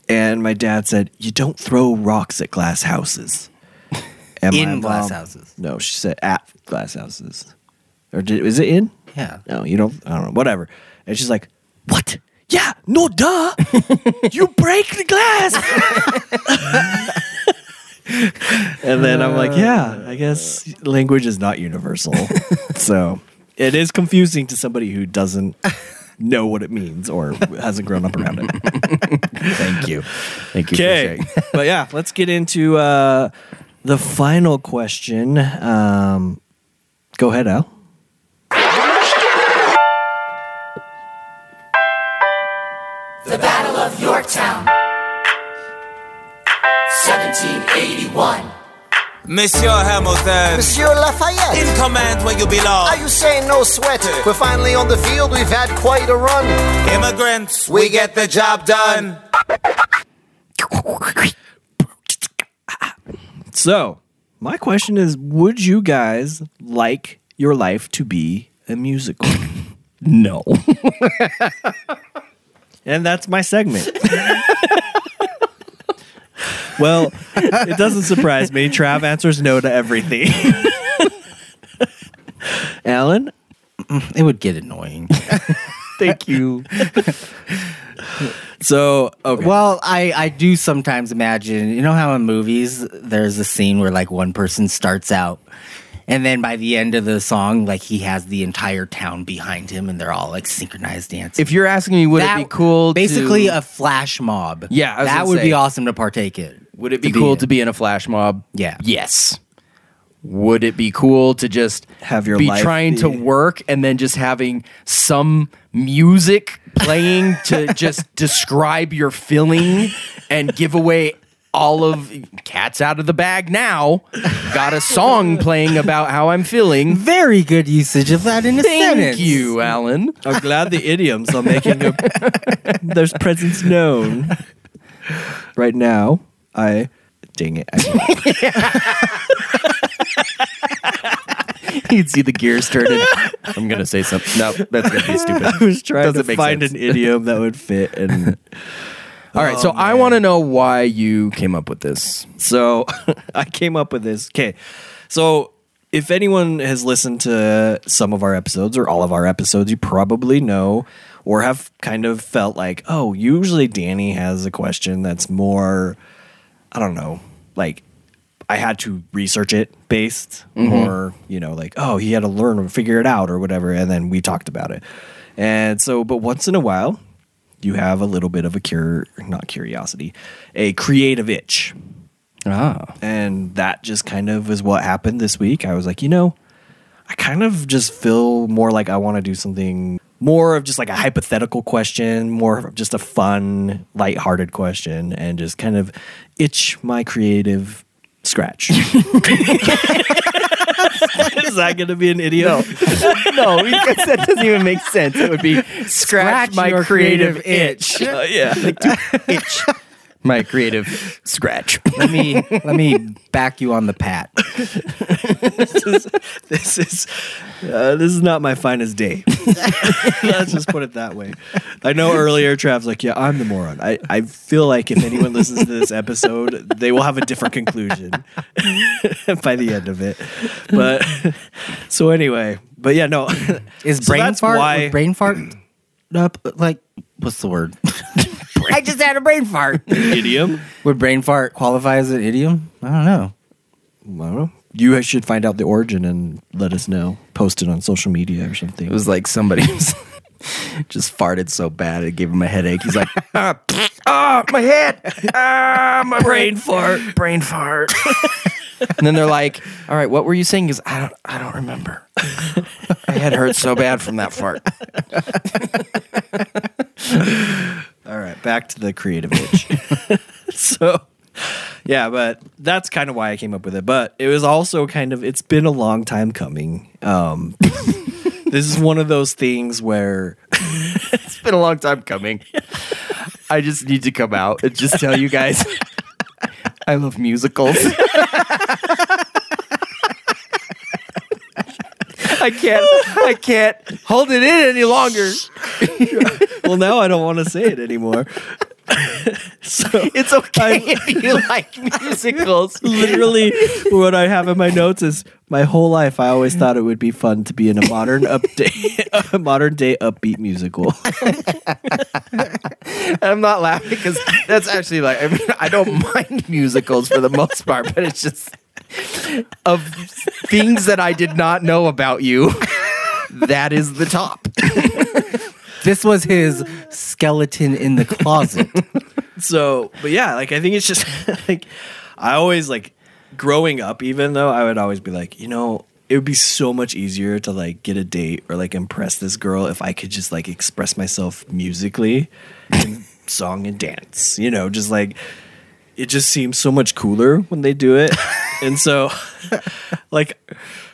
And my dad said, You don't throw rocks at glass houses. And In glass houses. No, she said at glass houses. Or did, is it in? Yeah. No, you don't. I don't know. Whatever. And she's like, "What? Yeah, no, duh. you break the glass." and then I'm like, "Yeah, I guess language is not universal." so it is confusing to somebody who doesn't know what it means or hasn't grown up around it. Thank you. Thank you Okay, but yeah, let's get into uh, the final question. Um, go ahead, Al. The Battle of Yorktown. 1781. Monsieur Hamilton. Monsieur Lafayette. In command where you belong. Are you saying no sweat? We're finally on the field. We've had quite a run. Immigrants, we get the job done. So, my question is Would you guys like your life to be a musical? no. and that's my segment. well, it doesn't surprise me. Trav answers no to everything. Alan? It would get annoying. Thank you. So, okay. Well, I, I do sometimes imagine, you know how in movies there's a scene where like one person starts out and then by the end of the song, like he has the entire town behind him and they're all like synchronized dancing. If you're asking me, would That- it be cool? Basically to, a flash mob. Yeah, I was that would say, be awesome to partake in. Would it be to cool in. to be in a flash mob? Yeah. Yes. Would it be cool to just Have your be life trying to work and then just having some music playing to just describe your feeling and give away all of cats out of the bag now got a song playing about how i'm feeling Very good usage of that in a sentence. thank sentence. you alan I'm glad the idioms are making a, there's presence known. Right now, I. Dang it. I, you'd see the gears turning i'm gonna say something no that's gonna be stupid I was trying Doesn't to make find sense. an idiom that would fit. And all right so oh, i want to know why you came up with this So I came up with this. Okay. So if anyone has listened to some of our episodes or all of our episodes, you probably know or have kind of felt like, oh, usually Danny has a question that's more, I don't know, like I had to research it based, or, you know, like, oh, he had to learn or figure it out or whatever. And then we talked about it. And so, but once in a while, you have a little bit of a cure, not curiosity, a creative itch. ah And that just kind of is what happened this week. I was like, you know, I kind of just feel more like I want to do something more of just like a hypothetical question, more of just a fun, lighthearted question, and just kind of itch my creative scratch. is that going to be an idiom? no, because that doesn't even make sense. It would be scratch, Scratch my creative, creative itch. Uh, yeah. like itch my creative scratch. Let me let me back you on the pat. this is this is uh, this is not my finest day. Let's just put it that way. I know earlier Trav's like, yeah, I'm the moron. I, I feel like if anyone listens to this episode, they will have a different conclusion by the end of it. But so anyway, but yeah, no. Is So brain fart? why- brain fart? Up like what's the word? I just had a brain fart. idiom? Would brain fart qualify as an idiom? I don't know. I don't know. You should find out the origin and let us know. Post it on social media or something. It was like somebody was just farted so bad it gave him a headache. He's like, ah, ah, my head, ah, my brain fart, brain fart. and then they're like, "All right, what were you saying?" Because I don't, I don't remember. My head hurts so bad from that fart. All right, back to the creative itch. so, yeah, but that's kind of why I came up with it. But it was also kind of it's been a long time coming. Um, this is one of those things where it's been a long time coming. I just need to come out and just tell you guys I love musicals. I can't I can't hold it in any longer. well, now I don't want to say it anymore. so it's okay if you like musicals. Literally, what I have in my notes is my whole life. I always thought it would be fun to be in a modern update, a modern day upbeat musical. I'm not laughing because that's actually like I, mean, I don't mind musicals for the most part, but it's just of things that I did not know about you. That is the top. This was his skeleton in the closet. so, but yeah, like I think it's just like I always like growing up, even though I would always be like, you know, it would be so much easier to like get a date or like impress this girl if I could just like express myself musically and song and dance, you know, just like it just seems so much cooler when they do it. and so like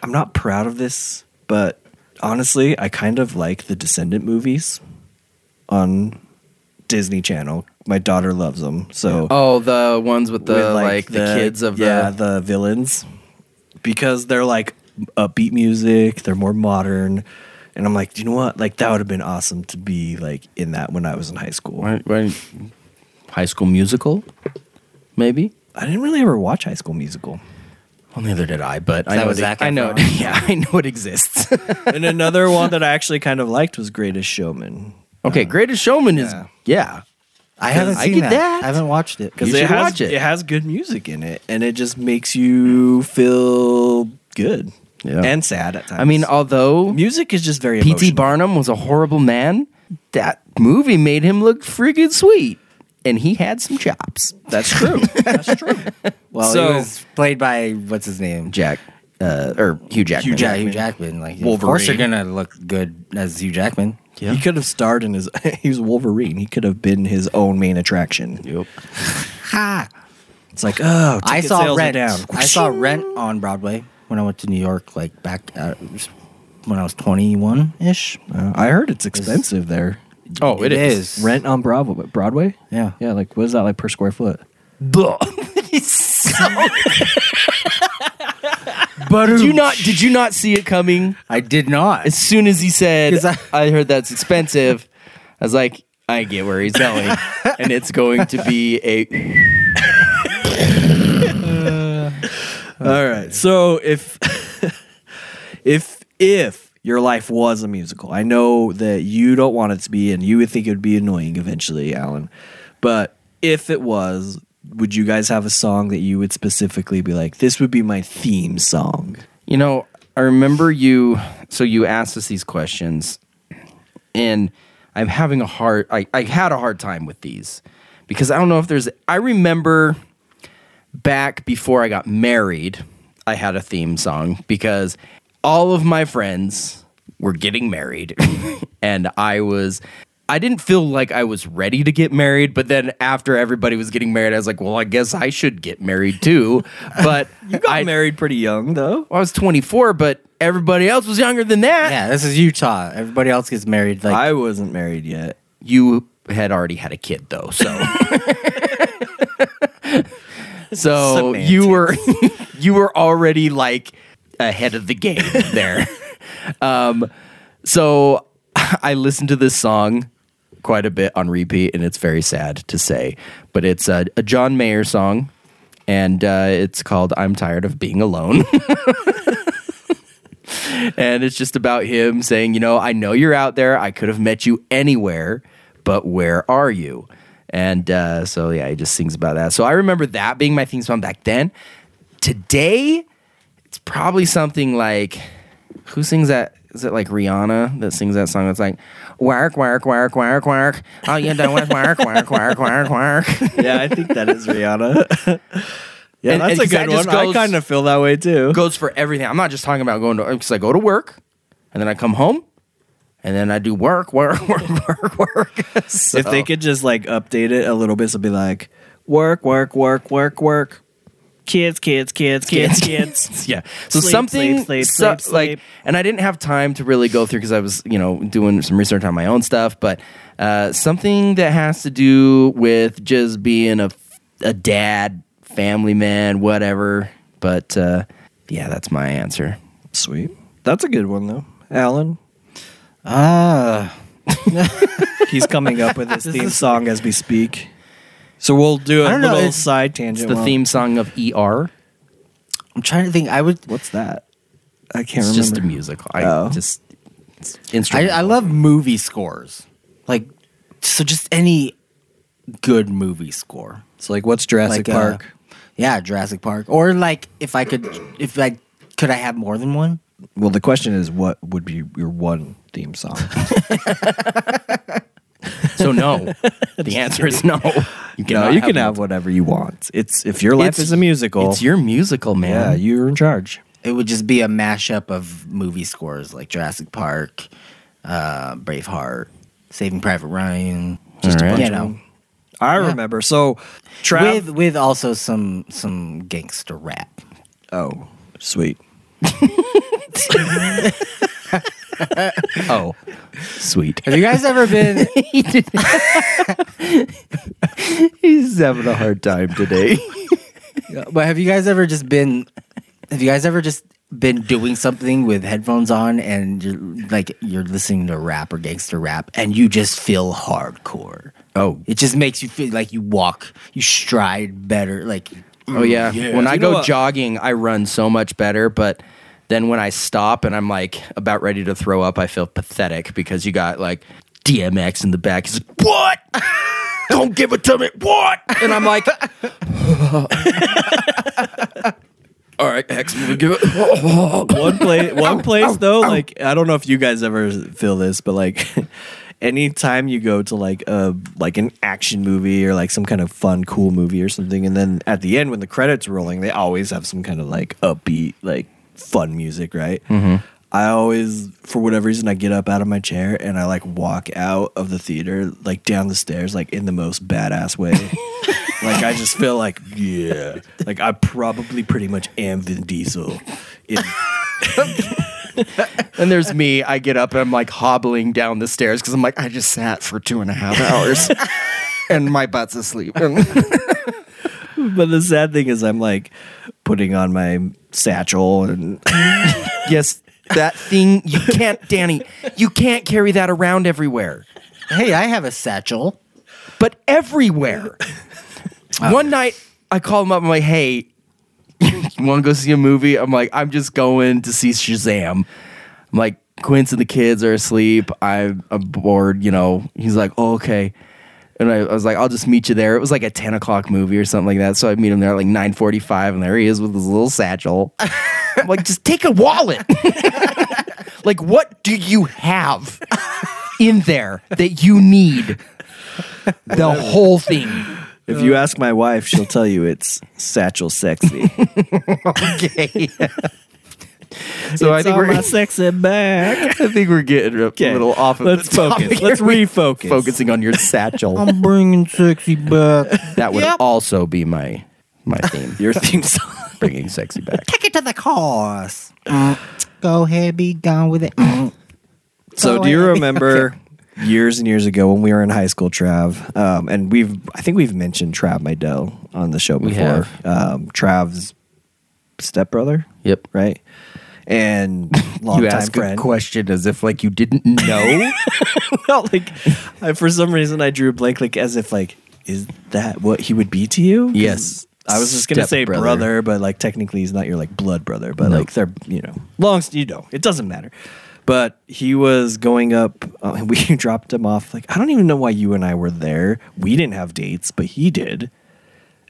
I'm not proud of this, but honestly, I kind of like the Descendant movies on Disney Channel. My daughter loves them. So oh, the ones with the with, like, the, kids of yeah the the villains because they're like upbeat music. They're more modern. And I'm like, you know what? Like that would have been awesome to be like in that when I was in high school. Right, right. High School Musical, maybe. I didn't really ever watch High School Musical. Well, neither did I, but I that know with it, Zac I know it, Efron? yeah, I know it exists. and another one that I actually kind of liked was Greatest Showman. okay, uh, Greatest Showman is yeah. I haven't I seen get that. that. I haven't watched it. because it should has watch it. has good music in it, and it just makes you feel good Yeah. and sad at times. I mean, although music is just very P.T. emotional. Barnum was a horrible man, that movie made him look friggin' sweet, and he had some chops. That's true. That's true. Well, So- he was played by what's his name? Jack, uh, or Hugh Jackman. Hugh, Jack- Hugh Jackman. Like, of course, you're Wolverine. gonna look good as Hugh Jackman. He could have starred in his. He was Wolverine. He could have been his own main attraction. Yep. Ha! It's like, oh, I ticket saw sales are Rent. down. I saw Rent on Broadway when I went to New York, like back uh, when I was 21 ish. Uh, I heard it's expensive there. Oh, It is. Rent on Bravo, Broadway. Yeah. Yeah, like what is that like per square foot? But did you not? Did you not see it coming? I did not. As soon as he said, 'Cause I, I- heard that's expensive." I was like, "I get where he's going, and it's going to be a." All right. So if if if your life was a musical, I know that you don't want it to be, and you would think it would be annoying eventually, Alan. But if it was, would you guys have a song that you would specifically be like, this would be my theme song? You know, I remember you. So you asked us these questions, and I'm having a hard. I, I had a hard time with these because I don't know if there's. I remember back before I got married, I had a theme song because all of my friends were getting married, and I was. I didn't feel like I was ready to get married, but then after everybody was getting married, I was like, well, I guess I should get married too. But You got I, married pretty young, though. I was 24, but everybody else was younger than that. Yeah, this is Utah. Everybody else gets married. Like I wasn't married yet. You had already had a kid though, so so you were you were already like ahead of the game there. um, so I listened to this song quite a bit on repeat, and it's very sad to say, but it's a, a John Mayer song, and uh, it's called "I'm Tired of Being Alone." and it's just about him saying, you know, I know you're out there. I could have met you anywhere, but where are you? And uh, so, yeah, he just sings about that. So I remember that being my theme song back then. Today, probably something like, who sings that? Is it like Rihanna that sings that song? That's like, work, work, work, work, work. All you do is work, work, work, work, work, work. Yeah, I think that is Rihanna. Yeah, And- that's and a that good one. I kind of feel that way too. Goes for everything. I'm not just talking about going to because I go to work and then I come home and then I do work, work, work, work, work. So- If they could just like update it a little bit, so be like work, work, work, work, work. Kids, kids, kids, kids, kids. yeah. So Sleep, something sleep, sleep, so- sleep, like, and I didn't have time to really go through because I was, you know, doing some research on my own stuff. But uh, something that has to do with just being a a dad, family man, whatever. But uh, yeah, that's my answer. Sweet. That's a good one though. Alan, Ah, he's coming up with his theme song as we speak. So we'll do a I don't know, little it's- side It's tangent. the while- theme song of ER. I'm trying to think. I would. What's that? I can't It's remember. just a musical. I Oh. just it's I, instrumental. I love movie scores. Like, so just any good movie score. So like, what's Jurassic Like, uh, Park? Yeah, Jurassic Park. Or like, if I could, if I could, I have more than one. well, the question is, what would be your one theme song? so no. the answer is no. You no, you can have multiple. whatever you want. It's if your life It's- is a musical. It's your musical, man. yeah, you're in charge. It would just be a mashup of movie scores like Jurassic Park, uh, Braveheart, Saving Private Ryan. Just All a right. bunch, you know, I remember. So, Trav. with with also some some gangster rap. oh, sweet. Oh, sweet. Have you guys ever been? He's having a hard time today. but have you guys ever just been? Have you guys ever just been doing something with headphones on and you're like you're listening to rap or gangster rap and you just feel hardcore? Oh, It just makes you feel like you walk, you stride better. Like, oh yeah. When I You go what? jogging, I run so much better. But then when I stop and I'm like about ready to throw up, I feel pathetic because you got like DMX in the back. He's like, "What? Don't give it to me. What?" And I'm like, "All right, X, we'll give it." one place one place though like i don't know if you guys ever feel this but like anytime you go to like a like an action movie or like some kind of fun cool movie or something and then at the end when the credits are rolling they always have some kind of like upbeat like fun music right mm-hmm. i always for whatever reason i get up out of my chair and i like walk out of the theater like down the stairs like in the most badass way like i just feel like yeah like i probably pretty much am vin diesel in And there's me. I get up and I'm like hobbling down the stairs because I'm like, I just sat for two and a half hours and my butt's asleep. But the sad thing is, I'm like putting on my satchel and yes, that thing, you can't, Danny, you can't carry that around everywhere, hey, I have a satchel. but everywhere. Oh. One night I called him up. I'm like, hey, you want to go see a movie? I'm like, I'm just going to see Shazam. I'm like, Quince and the kids are asleep. I'm, I'm bored, you know. He's like, oh, okay. And I, I was like, I'll just meet you there. It was like a 10 o'clock movie or something like that. So I meet him there at like 9.45 and there he is with his little satchel. I'm like, just take a wallet. like, what do you have in there that you need? The whole thing. if you ask my wife, she'll tell you it's satchel sexy. Okay. So I think on we're my sexy back. I think we're getting a Okay, little off of let's the focus. here. Let's refocus. Focusing on your satchel. I'm bringing sexy back. that would also be my my theme. Your theme song. Bringing sexy back. Take it to the course. Mm. Go ahead, be gone with it. Mm. So, Go do you ahead. remember years and years ago when we were in high school, Trav? Um, and we've, I think we've mentioned Trav Mydell on the show We before. have. Um, Trav's stepbrother, Yep. right? And long You longtime ask a question as if like you didn't know. no, like I, for some reason I drew a blank, like as if like is that what he would be to you? Yes. I was just gonna say Stepbrother. brother, but like technically he's not your like blood brother, but No. like they're you know long you know it doesn't matter. But he was going up. Uh, we dropped him off. Like I don't even know why you and I were there. We didn't have dates, but he did.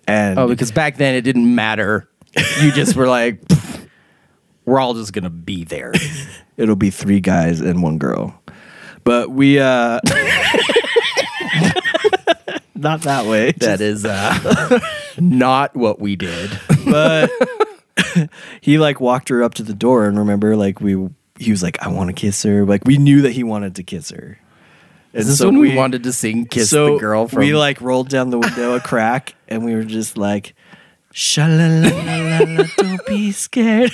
And oh, because back then it didn't matter. You just were like, "Pfft, we're all just gonna be there. it'll be three guys and one girl. But we uh not that way. That is uh, not what we did. but he like walked her up to the door and remember like we he was like I want to kiss her like we knew that he wanted to kiss her. Is this when we wanted to sing "Kiss so the Girl"? From we like rolled down the window a crack and we were just like Sha-la-la-la-la, don't be scared.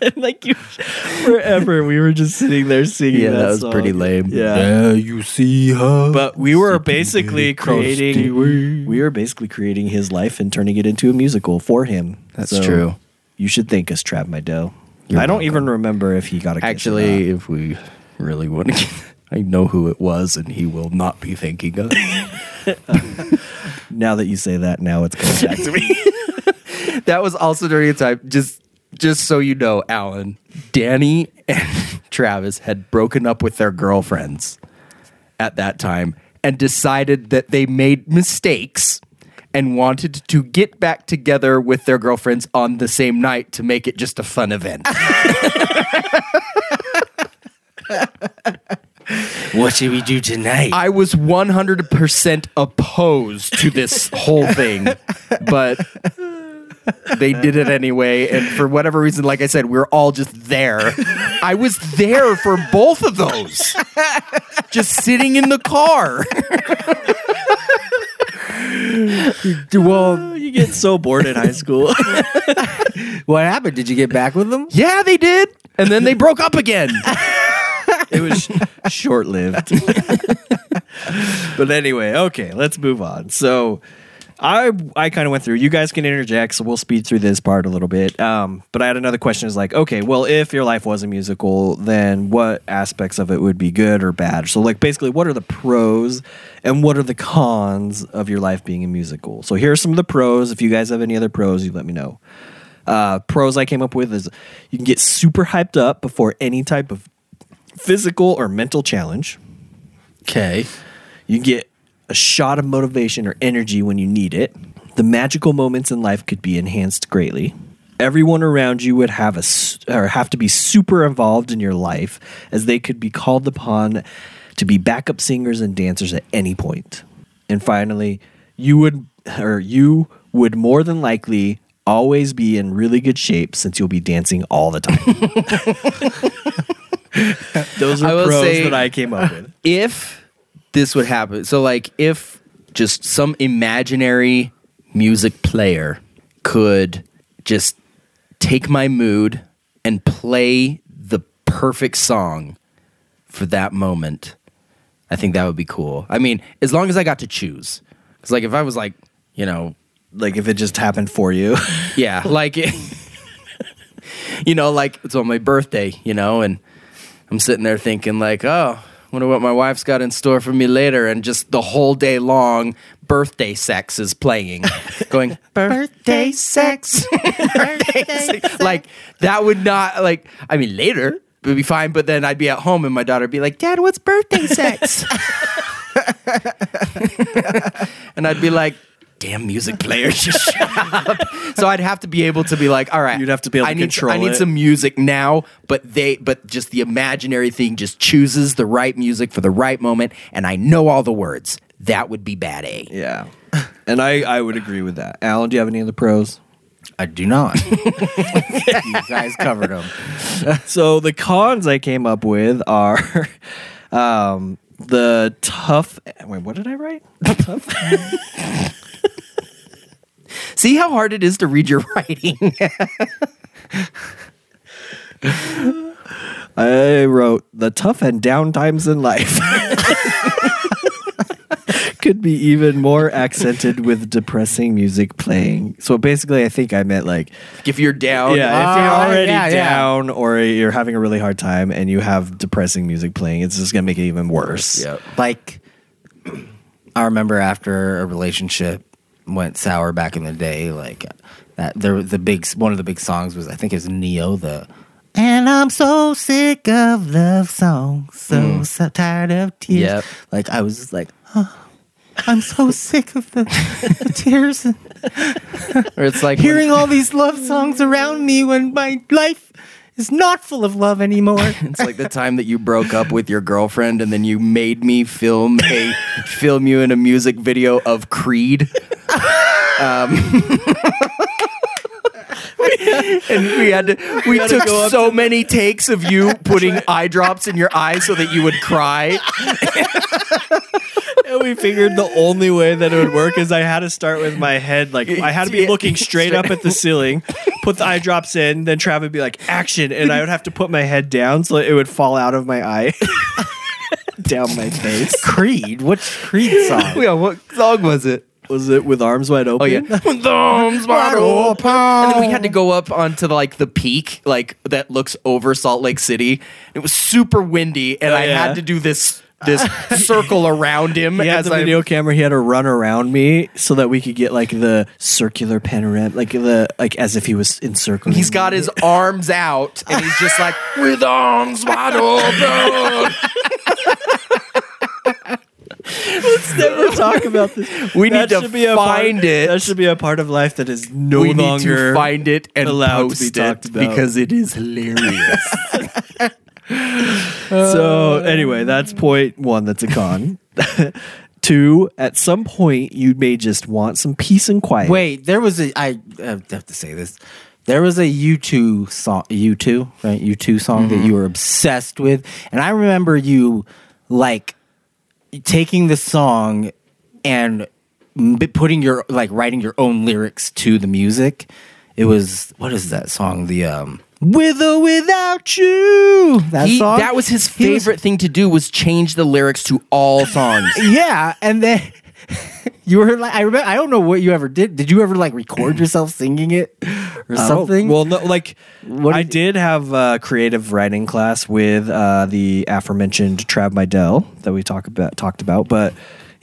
And like you, forever, we were just sitting there singing. Yeah, that, that was song. pretty lame. Yeah, you see her. but we were basically creating. We were basically creating his life and turning it into a musical for him. That's true. You should thank us, Trav Mydell. You're I don't even remember if he got a kiss or Actually, if we really want to, I know who it was, and he will not be thanking us. not. Now that you say that, now it's coming back to me. that was also during a time. Just, just so you know, Alan, Danny, and Travis had broken up with their girlfriends at that time and decided that they made mistakes and wanted to get back together with their girlfriends on the same night to make it just a fun event. What should we do tonight? I was 100% opposed to this whole thing, but they did it anyway. And for whatever reason, like I said, we are all just there. I was there for both of those, just sitting in the car. well, you get so bored in high school. what happened? Did you get back with them? Yeah, they did. And then they broke up again. it was short lived. but anyway, okay, let's move on. So I I kind of went through. You guys can interject, so we'll speed through this part a little bit. Um, but I had another question. Is like, okay, well, if your life was a musical, then what aspects of it would be good or bad? So, like, basically, what are the pros and what are the cons of your life being a musical? So, here are some of the pros. If you guys have any other pros, you let me know. Uh, pros I came up with is you can get super hyped up before any type of physical or mental challenge. Okay. You get a shot of motivation or energy when you need it. The magical moments in life could be enhanced greatly. Everyone around you would have a or have to be super involved in your life as they could be called upon to be backup singers and dancers at any point. And finally, you would or you would more than likely always be in really good shape since you'll be dancing all the time. Those are pros say- that I came up with. if this would happen, so like if just some imaginary music player could just take my mood and play the perfect song for that moment, I think that would be cool. I mean, as long as I got to choose. Because, like, if I was like, you know, Like if it just happened for you. yeah, like, you know, like it's on my birthday, you know, and I'm sitting there thinking, like, oh, wonder what my wife's got in store for me later. And just the whole day long, birthday sex is playing, going, birthday sex. birthday sex. Like, that would not, like, I mean, later it would be fine, but then I'd be at home and my daughter would be like, Dad, what's birthday sex? and I'd be like, damn music player, just shut up. So I'd have to be able to be like, all right, You'd have to be able I to need, control I need it. some music now, but they, but just the imaginary thing just chooses the right music for the right moment, and I know all the words. That would be bad A. Yeah. And I, I would agree with that. Alan, do you have any of the pros? I do not. you guys covered them. So the cons I came up with are um, the tough. Wait, what did I write? Tough. See how hard it is to read your writing. I wrote the tough and down times in life. Could be even more accented with depressing music playing. So basically, I think I meant like if you're down, yeah, if you're Oh, already yeah, yeah. down or you're having a really hard time and you have depressing music playing, it's just gonna make it even worse. Yep. Like, I remember after a relationship went sour back in the day, like that. There, the big one of the big songs was I think it was Ne-Yo. The and I'm so sick of love songs, so mm. so tired of tears. Yep. Like I was just like, oh, I'm so sick of the, the tears or it's like hearing all these love songs around me when my life is not full of love anymore. It's like the time that you broke up with your girlfriend and then you made me film a film you in a music video of Creed. Um, and we had to we took so many takes of you putting eye drops in your eyes so that you would cry. and we figured the only way that it would work is I had to start with my head like I had to be looking straight up at the ceiling, put the eye drops in, then Trav would be like action, and I would have to put my head down so it would fall out of my eye. down my face. Creed. Which Creed song? yeah, what song was it? Was it with arms wide open? Oh yeah, with arms wide open. And then we had to go up onto like the peak, like that looks over Salt Lake City. It was super windy, and Oh, I yeah. had to do this this circle around him He had the video camera. He had to run around me so that we could get like the circular panorama, like the like as if he was encircling. He's got his arms out, and he's just like with arms wide open. Let's never talk about this. We That need to be find part, it. That should be a part of life that is no we need longer to find it and allowed post to be talked about. because it is hilarious. So anyway, that's point one. That's a con. Two, at some point, you may just want some peace and quiet. Wait, there was a. I uh, have to say this. There was a U2 song, U2, right? U2 song that you were obsessed with, and I remember you like taking the song and putting your like writing your own lyrics to the music. It was what is that song? The um, with or without you. That He- song. that was his He was- favorite thing to do was change the lyrics to all songs. yeah, and then you were like, I remember, I don't know what you ever did. Did you ever like record yourself singing it or something? well, no, like What I did- did have a creative writing class with uh, the aforementioned Trav Mydell that we talk about talked about, but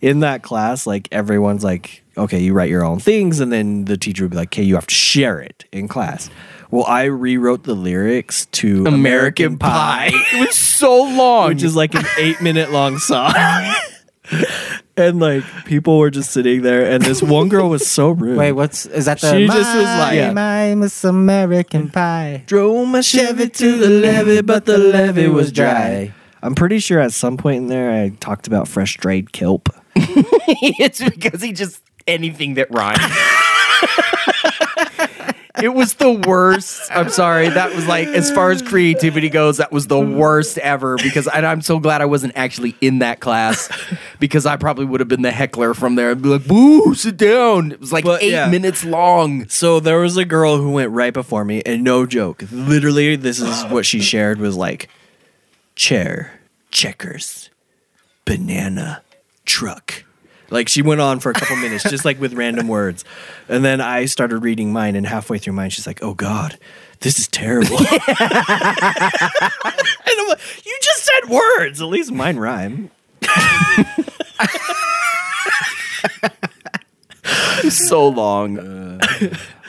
in that class, like everyone's like, okay, you write your own things, and then the teacher would be like, okay, you have to share it in class. Well, I rewrote the lyrics to American Pie. It was so long. which is like an eight minute long song. and like people were just sitting there, and this one girl was so rude. Wait, what's is that? The She just was like- My, my Miss American Pie. Drove my Chevy to the levee, but the levee was dry. I'm pretty sure at some point in there I talked about fresh dried kelp. it's because he just anything that rhymes. It was the worst. I'm sorry. That was like, as far as creativity goes, that was the worst ever. Because and I'm so glad I wasn't actually in that class, because I probably would have been the heckler from there. and be like, "Boo, sit down." It was like But, eight yeah. minutes long. So there was a girl who went right before me, and no joke, literally, this is what she shared was like chair, checkers, banana, truck. Like she went on for a couple minutes, just like with random words, and then I started reading mine, and halfway through mine, she's like, "Oh God, this is terrible." and I'm like, "You just said words. At least mine rhyme." so long.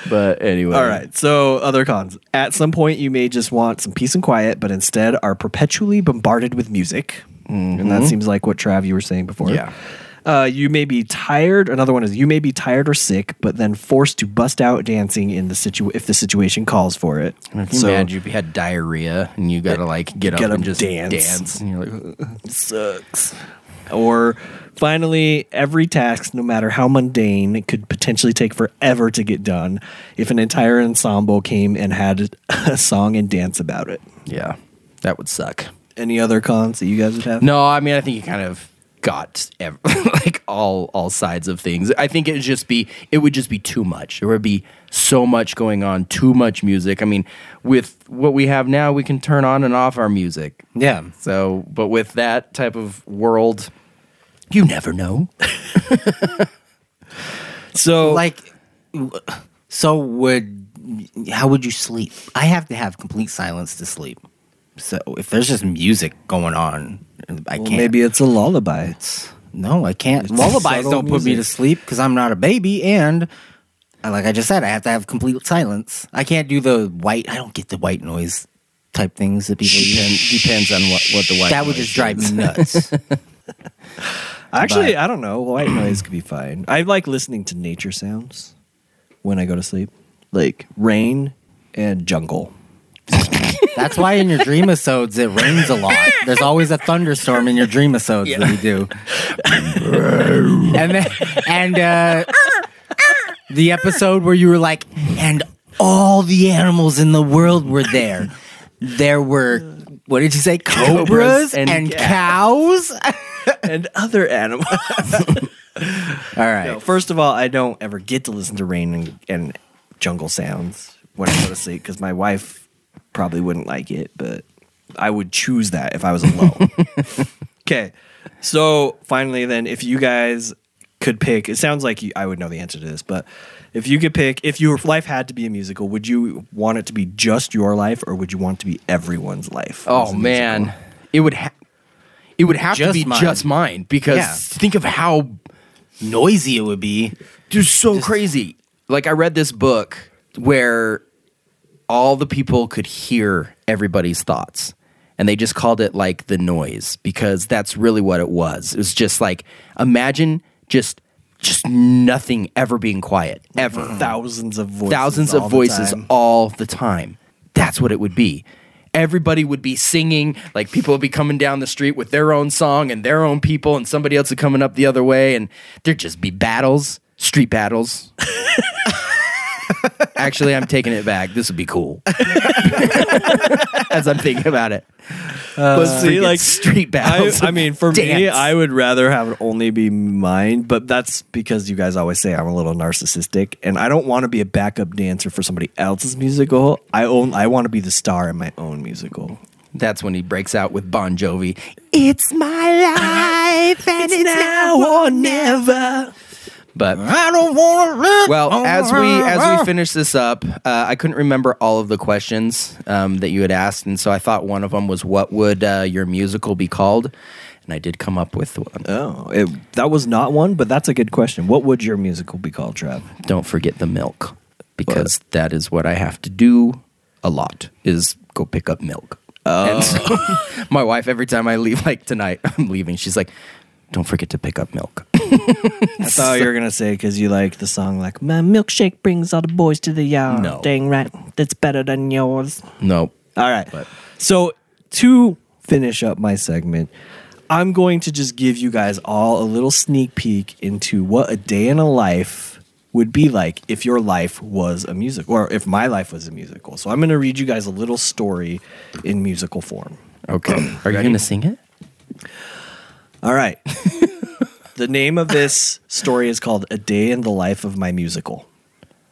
but anyway, All right. So, other cons. At some point, you may just want some peace and quiet, but instead are perpetually bombarded with music. And that Mhm. seems like what Trav you were saying before. Yeah. Uh, you may be tired. Another one is you may be tired or sick, but then forced to bust out dancing in the situ if the situation calls for it. You imagine if you had diarrhea and you gotta like get up Get and just dance. dance, and you're like, sucks. Or finally, every task, no matter how mundane, it could potentially take forever to get done if an entire ensemble came and had a song and dance about it. Yeah, that would suck. Any other cons that you guys would have? No, I mean, I think you kind of got ev- like all all sides of things. I think it would just be it would just be too much. There would be so much going on, too much music. I mean, with what we have now, we can turn on and off our music. Yeah. So, but with that type of world, you never know. So, like, so would how would you sleep? I have to have complete silence to sleep. So if there's just music going on, I Well, can't. maybe it's a lullaby. It's no, I can't. Lullabies don't put me to sleep because I'm not a baby, and uh, like I just said, I have to have complete silence. I can't do the white. I don't get the white noise type things that people use. Depends on what what the white. That would just drive is. me nuts. Actually, But- I don't know. White noise could be fine. I like listening to nature sounds when I go to sleep, like rain and jungle. That's why in your dreamisodes it rains a lot. There's always a thunderstorm in your dream dreamisodes that we do. and then, and uh, the episode where you were like, and all the animals in the world were there. There were, what did you say? Cobras, Cobras and and, cows. and other animals. all right. No, first of all, I don't ever get to listen to rain and, and jungle sounds when I go to sleep because my wife probably wouldn't like it, but I would choose that if I was alone. okay, so finally, then, if you guys could pick, it sounds like you, I would know the answer to this, but if you could pick, if your life had to be a musical, would you want it to be just your life, or would you want it to be everyone's life? Oh man, musical? it would ha- it would have to be mine. just mine because Yeah. think of how Noisy it would be. just so crazy. Like I read this book where all the people could hear everybody's thoughts. And they just called it like the noise because that's really what it was. It was just like imagine just just nothing ever being quiet ever. Mm-hmm. thousands of voices, Thousands of voices all the time. That's what it would be. Everybody would be singing, like people would be coming down the street with their own song and their own people, and somebody else would coming up the other way, and there'd just be battles, street battles. Actually, I'm taking it back. This would be cool. As I'm thinking about it. Uh, but see, freaking like street I, battles. I mean, for me, Dance. I would rather have it only be mine, but that's because you guys always say I'm a little narcissistic, and I don't want to be a backup dancer for somebody else's musical. I own. I want to be the star in my own musical. That's when he breaks out with Bon Jovi. It's my life, and it's, now or never. But I don't want to live. Well, as we as we finish this up, uh, I couldn't remember all of the questions um, that you had asked, and so I thought one of them was, "What would uh, your musical be called?" And I did come up with one. Oh, it, that was not one, but that's a good question. What would your musical be called, Trev? Don't forget the milk, because that is what I have to do a lot. Is go pick up milk. And so my wife, every time I leave, like tonight, I'm leaving. She's like, "Don't forget to pick up milk." I thought you were gonna say because you like the song, like "My milkshake brings all the boys to the yard." No. dang right, that's better than yours. no, All right. But- so to finish up my segment, I'm going to just give you guys all a little sneak peek into what a day in a life would be like if your life was a musical or if my life was a musical. So I'm going to read you guys a little story in musical form. okay. Are you going to sing it? All right. the name of this story is called A Day in the Life of My Musical.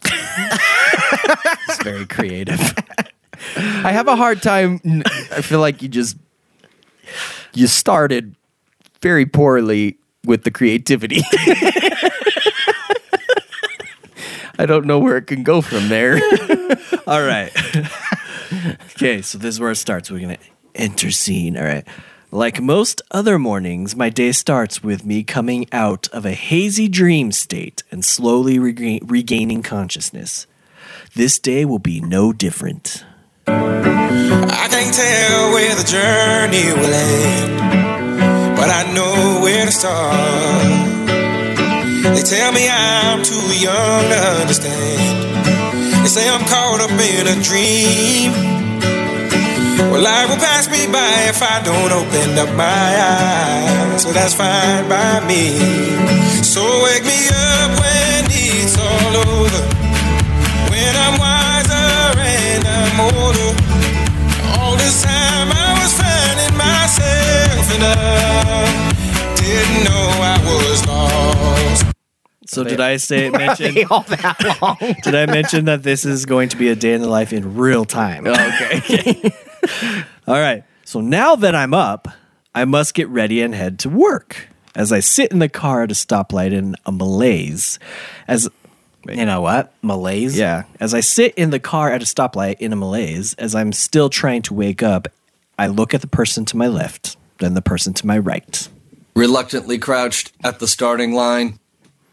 It's very creative. I have a hard time. I feel like you just you started very poorly with the creativity. I don't know where it can go from there. All right. okay, so this is where it starts. We're going to enter scene. All right. Like most other mornings, my day starts with me coming out of a hazy dream state and slowly rega- regaining consciousness. This day will be no different. I can't tell where the journey will end, but I know where to start. They tell me I'm too young to understand. They say I'm caught up in a dream. Well, life will pass me by if I don't open up my eyes. So that's fine by me. So wake me up when it's all over. When I'm wiser and I'm older. All this time I was finding myself and I didn't know I was lost. So did I say mention all that long. did I mention that this is going to be a day in the life in real time? Oh, okay. All right. So now that I'm up, I must get ready and head to work. As I sit in the car at a stoplight in a malaise, as You know what? Malaise. yeah, as I sit in the car at a stoplight in a malaise, as I'm still trying to wake up, I look at the person to my left, then the person to my right. Reluctantly crouched at the starting line.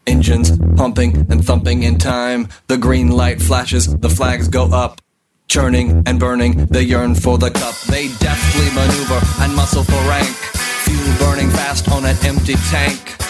Engines pumping and thumping in time. The green light flashes, the flags go up. Churning and burning, they yearn for the cup. They deftly maneuver and muscle for rank. Fuel burning fast on an empty tank.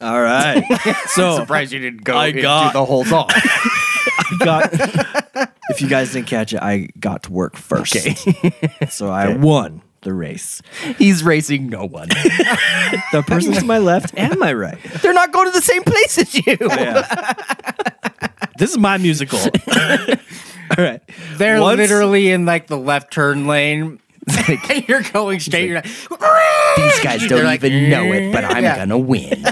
All right. So surprised you didn't go I into got- the whole song. I got. if you guys didn't catch it, I got to work first. So I won the race. He's racing no one. The person to my left and my right. They're not going to the same place as you. This is my musical. All right. They're Once- literally in like the left turn lane. and you're going straight. You're like, These guys don't like, even know it, but I'm Yeah. gonna win.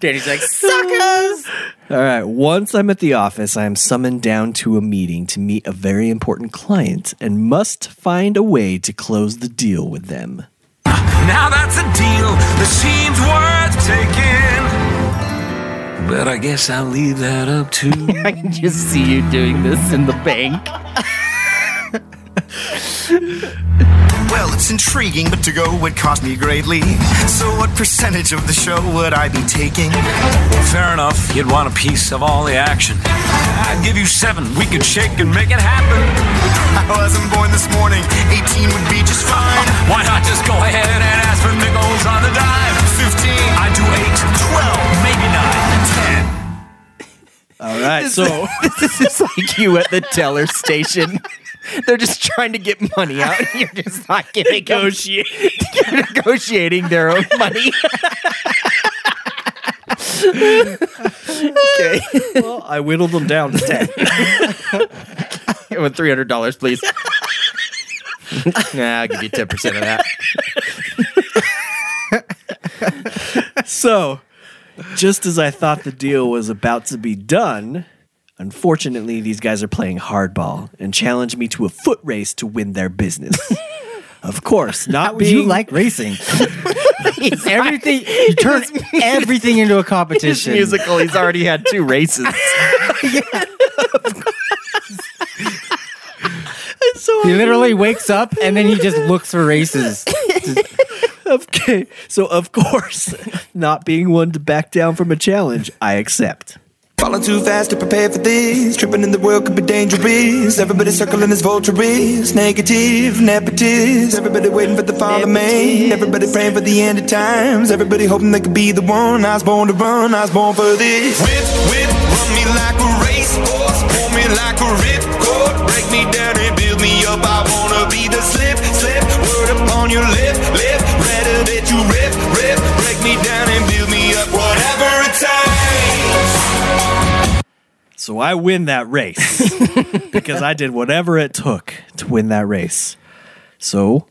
Danny's like, suckers. All right. Once I'm at the office, I am summoned down to a meeting to meet a very important client and must find a way to close the deal with them. Now that's a deal that seems worth taking. But I guess I'll leave that up to. I can just see you doing this in the bank. Well, it's intriguing, but to go would cost me greatly. So, what percentage of the show would I be taking? Fair enough, you'd want a piece of all the action. I'd give you seven. We could shake and make it happen. I wasn't born this morning. 18 would be just fine. Why not just go ahead and ask for nickels on the dime? 15. I do eight, 12, maybe nine, 10. All right. So this is like you at the teller station. They're just trying to get money out, and you're just not giving them- You're negotiating their own money. okay. well, I whittled them down to 10. With three hundred dollars, please. nah, I'll give you ten percent of that. So, just as I thought the deal was about to be done, unfortunately, these guys are playing hardball and challenge me to a foot race to win their business. of course, not Would you like racing? everything you turn everything into a His competition. musical, he's already had two races. He literally wakes up and then he just looks for races. okay. So, of course, not being one to back down from a challenge, I accept. Falling too fast to prepare for this. Tripping in the world could be dangerous. Everybody circling as vultures. Negative, nepotist. Everybody waiting for the fall of man. Everybody praying for the end of times. Everybody hoping they could be the one. I was born to run. I was born for this. Whip, whip, run me like a racehorse. Pull me like a ripcord. Break me down and build me up. I wanna be the slip, slip. Word upon your lip, lip. Ready that you rip, rip. Break me down and build me up. Whatever it takes. So, I win that race because I did whatever it took to win that race. So,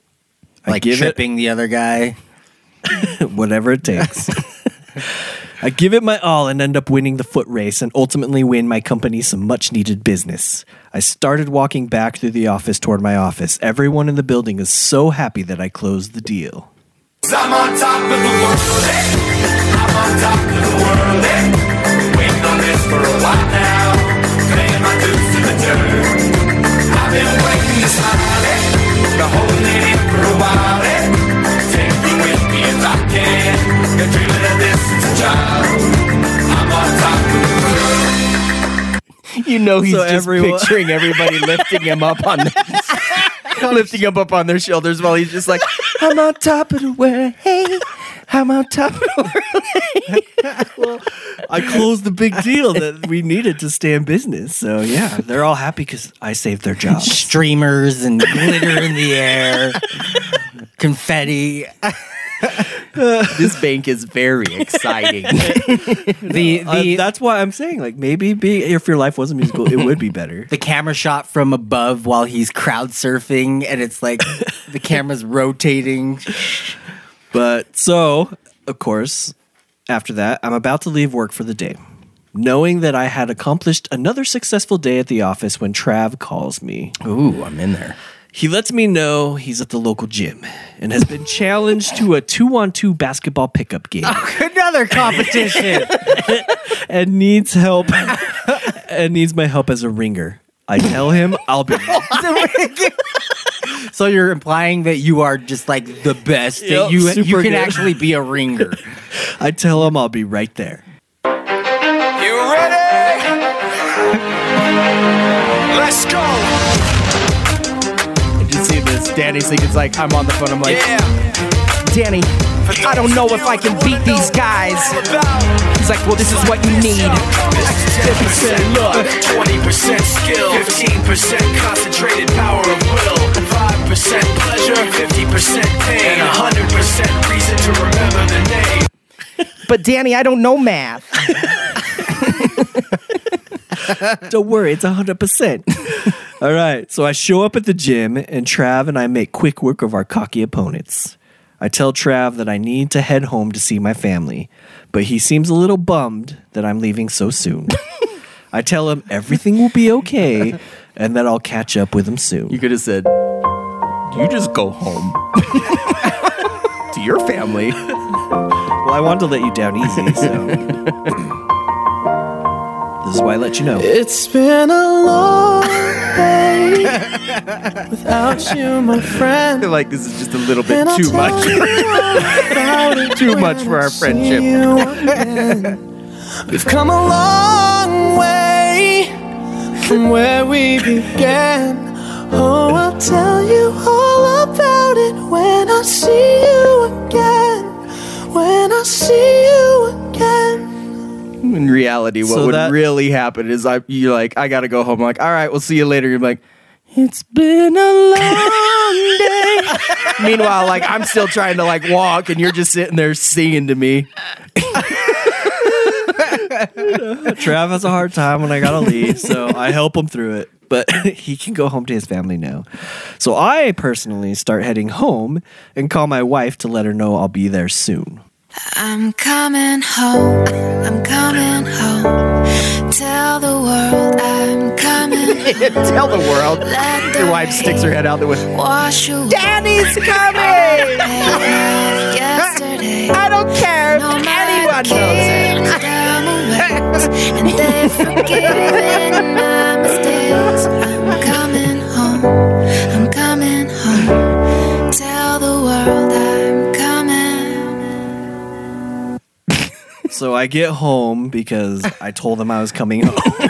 I like give tripping the other guy. it whatever it takes. I give it my all and end up winning the foot race and ultimately win my company some much needed business. I started walking back through the office toward my office. Everyone in the building is so happy that I closed the deal. I'm on top of the world, eh? I'm on top of the world, eh? Waiting on this for a while now. Can. Been dreaming of this since a child. I'm on top of the world. You know he's So just everyone- picturing everybody lifting him up on their, lifting him up on their shoulders while he's just like, I'm on top of the world. Hey, I'm on top of the world. I closed the big deal that we needed to stay in business. So, yeah, they're all happy because I saved their jobs. Streamers and glitter in the air, confetti. this bank is very exciting. The Uh, that's why I'm saying, like, maybe be, if your life was a musical, it would be better. the camera shot from above while he's crowd surfing, and it's like the camera's rotating. But so, of course, after that, I'm about to leave work for the day, knowing that I had accomplished another successful day at the office when Trav calls me. Ooh, I'm in there. He lets me know he's at the local gym and has been challenged to a two on two basketball pickup game oh, Another competition. and needs help and needs my help as a ringer. I tell him I'll be so you're implying that you are just like the best. Yep, that you you super can good. actually be a ringer. I tell him I'll be right there. You ready? Let's go. Did you see this? Danny's thinking it's like I'm on the phone. I'm like, Yeah. Danny, I don't know if I can beat these guys. He's like, well, this is what you need. 10% luck, 20% skill, 15% concentrated power of will, 5% pleasure, 50% pain, and 100% reason to remember the name. But Danny, I don't know math. Don't worry, it's 100%. All right. So I show up at the gym, and Trav and I make quick work of our cocky opponents. I tell Trav that I need to head home to see my family, but he seems a little bummed that I'm leaving so soon. I tell him everything will be okay and that I'll catch up with him soon. You could have said, you just go home to your family. Well, I wanted to let you down easy, so. This is why I let you know. It's been a long day without you, my friend. I feel like this is just a little bit And I'll too much. you about it Too much for our friendship. We've come a long way from where we began. Oh, I'll tell you all about it when I see you again. When I see you again. In reality, what So would that- really happen is I you're like, I gotta go home. I'm like, all right, we'll see you later. You're like, it's been a long day. Meanwhile, like I'm still trying to like walk, and you're just sitting there singing to me. Trav has a hard time when I gotta leave, so I help him through it. But he can go home to his family now. So I personally start heading home and call my wife to let her know I'll be there soon. I'm coming home. I'm coming home. Tell the world I'm coming. Tell the world. Let Your wife sticks her head out the window. wash away. Daddy's coming. I don't care if No anyone knows it. down the ways, and they've forgiven my mistakes. I'm coming home. I'm coming home. Tell the world I'm So I get home because I told them I was coming home.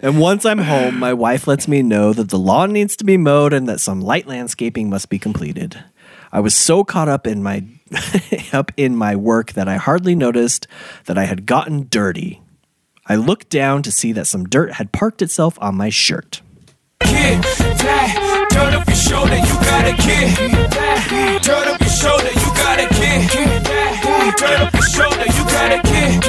and once I'm home, my wife lets me know that the lawn needs to be mowed and that some light landscaping must be completed. I was so caught up in my up in my work that I hardly noticed that I had gotten dirty. I looked down to see that some dirt had parked itself on my shirt. Turn up your shoulder, you got a kid. That, turn up your shoulder, you got a kid. That, turn up your shoulder, you got a kid.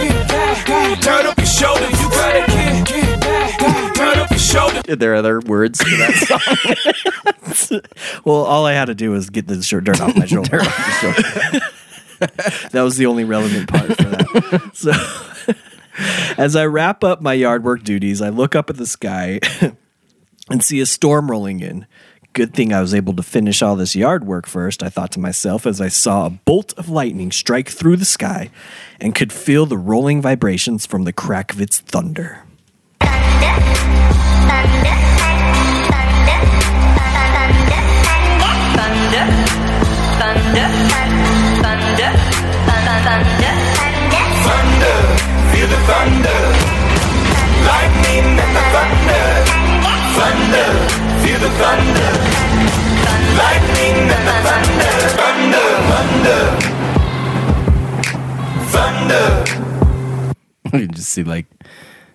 Turn up your shoulder, you got a kid. That, turn up your shoulder. Are there other words to that song? Well, all I had to do was get the shirt dirt off my shoulder. that was the only relevant part for that. So, as I wrap up my yard work duties, I look up at the sky and see a storm rolling in. Good thing I was able to finish all this yard work first, I thought to myself as I saw a bolt of lightning strike through the sky and could feel the rolling vibrations from the crack of its thunder. Thunder, thunder, thunder. Lightning and the thunder. Thunder, feel the thunder. Lightning and the thunder. Thunder, thunder. Thunder. you just see like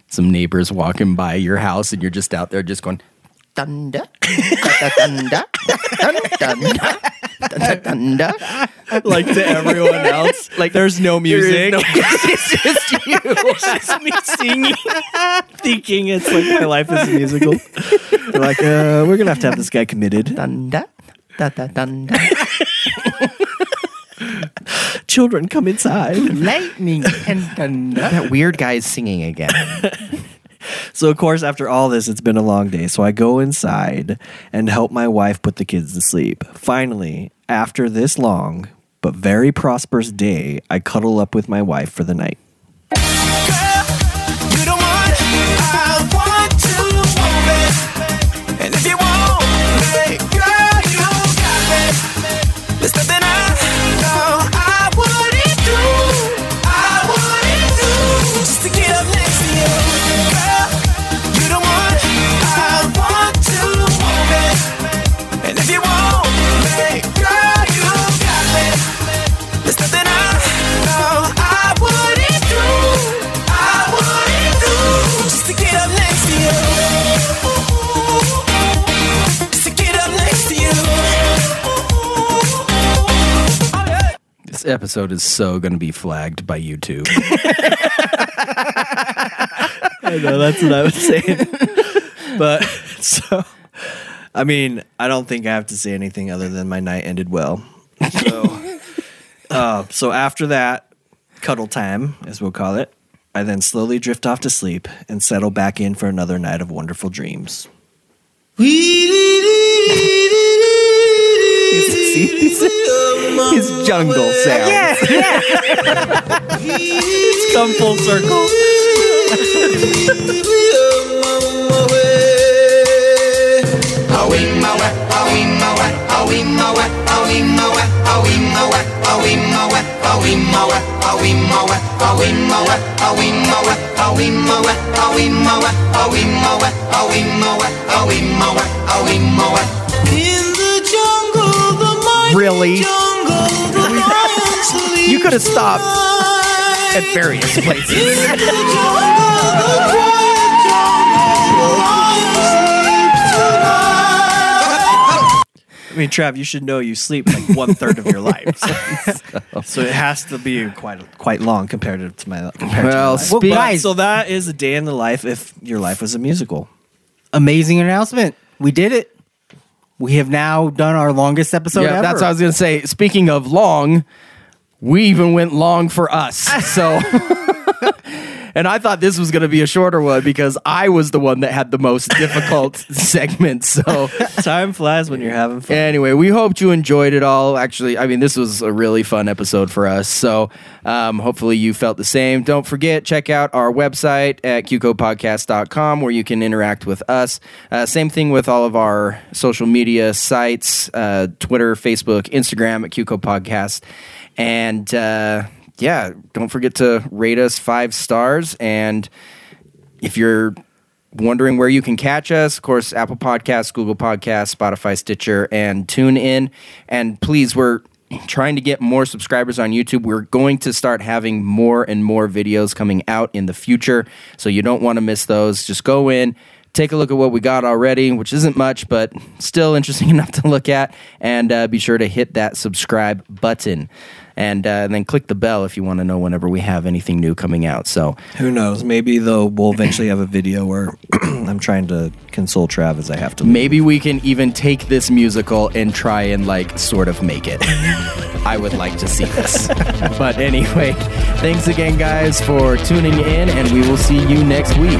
some neighbors walking by your house, and you're just out there just going thunder, thunder, thunder, thunder. Like to everyone else, like there's no There music. no- it's just you. it's just me singing, thinking it's like my life is a musical. They're like, uh, we're gonna have to have this guy committed. Thunder, thunder, thunder. Children, come inside. Lightning and thunder. That weird guy is singing again. So of course, after all this, it's been a long day. So I go inside and help my wife put the kids to sleep. Finally, after this long but very prosperous day, I cuddle up with my wife for the night. Episode is so going to be flagged by YouTube. I know that's what I was saying. but so, I mean, I don't think I have to say anything other than my night ended well. So, uh, so after that, cuddle time, as we'll call it, I then slowly drift off to sleep and settle back in for another night of wonderful dreams. His jungle sound. Yeah, yeah. it's come full circle. Really? You could have stopped at various places. I mean, Trav, you should know you sleep like one third of your life, so, so it has to be quite quite long compared to my compared Well, to my life. speak- But- so that is a day in the life if your life was a musical. Amazing announcement. We did it. We have now done our longest episode yeah, ever. that's what I was going to say. Speaking of long, we even went long for us. So, and I thought this was going to be a shorter one because I was the one that had the most difficult segment. So, time flies when you're having fun. Anyway, we hoped you enjoyed it all. Actually, I mean, this was a really fun episode for us. So, um, hopefully, you felt the same. Don't forget, check out our website at qcodepodcast.com where you can interact with us. Uh, same thing with all of our social media sites uh, Twitter, Facebook, Instagram at QCode Podcast. And uh, yeah, don't forget to rate us five stars. And if you're wondering where you can catch us, of course, Apple Podcasts, Google Podcasts, Spotify, Stitcher, and TuneIn. And please, we're trying to get more subscribers on YouTube. We're going to start having more and more videos coming out in the future. So you don't want to miss those. Just go in. Take a look at what we got already, which isn't much, but still interesting enough to look at. And uh, be sure to hit that subscribe button. And, uh, and then click the bell if you want to know whenever we have anything new coming out. So Who knows? Maybe though we'll eventually have a video where I'm trying to console Trav as I have to. Maybe we can even take this musical and try and like sort of make it. I would like to see this. but anyway, thanks again, guys, for tuning in, and we will see you next week.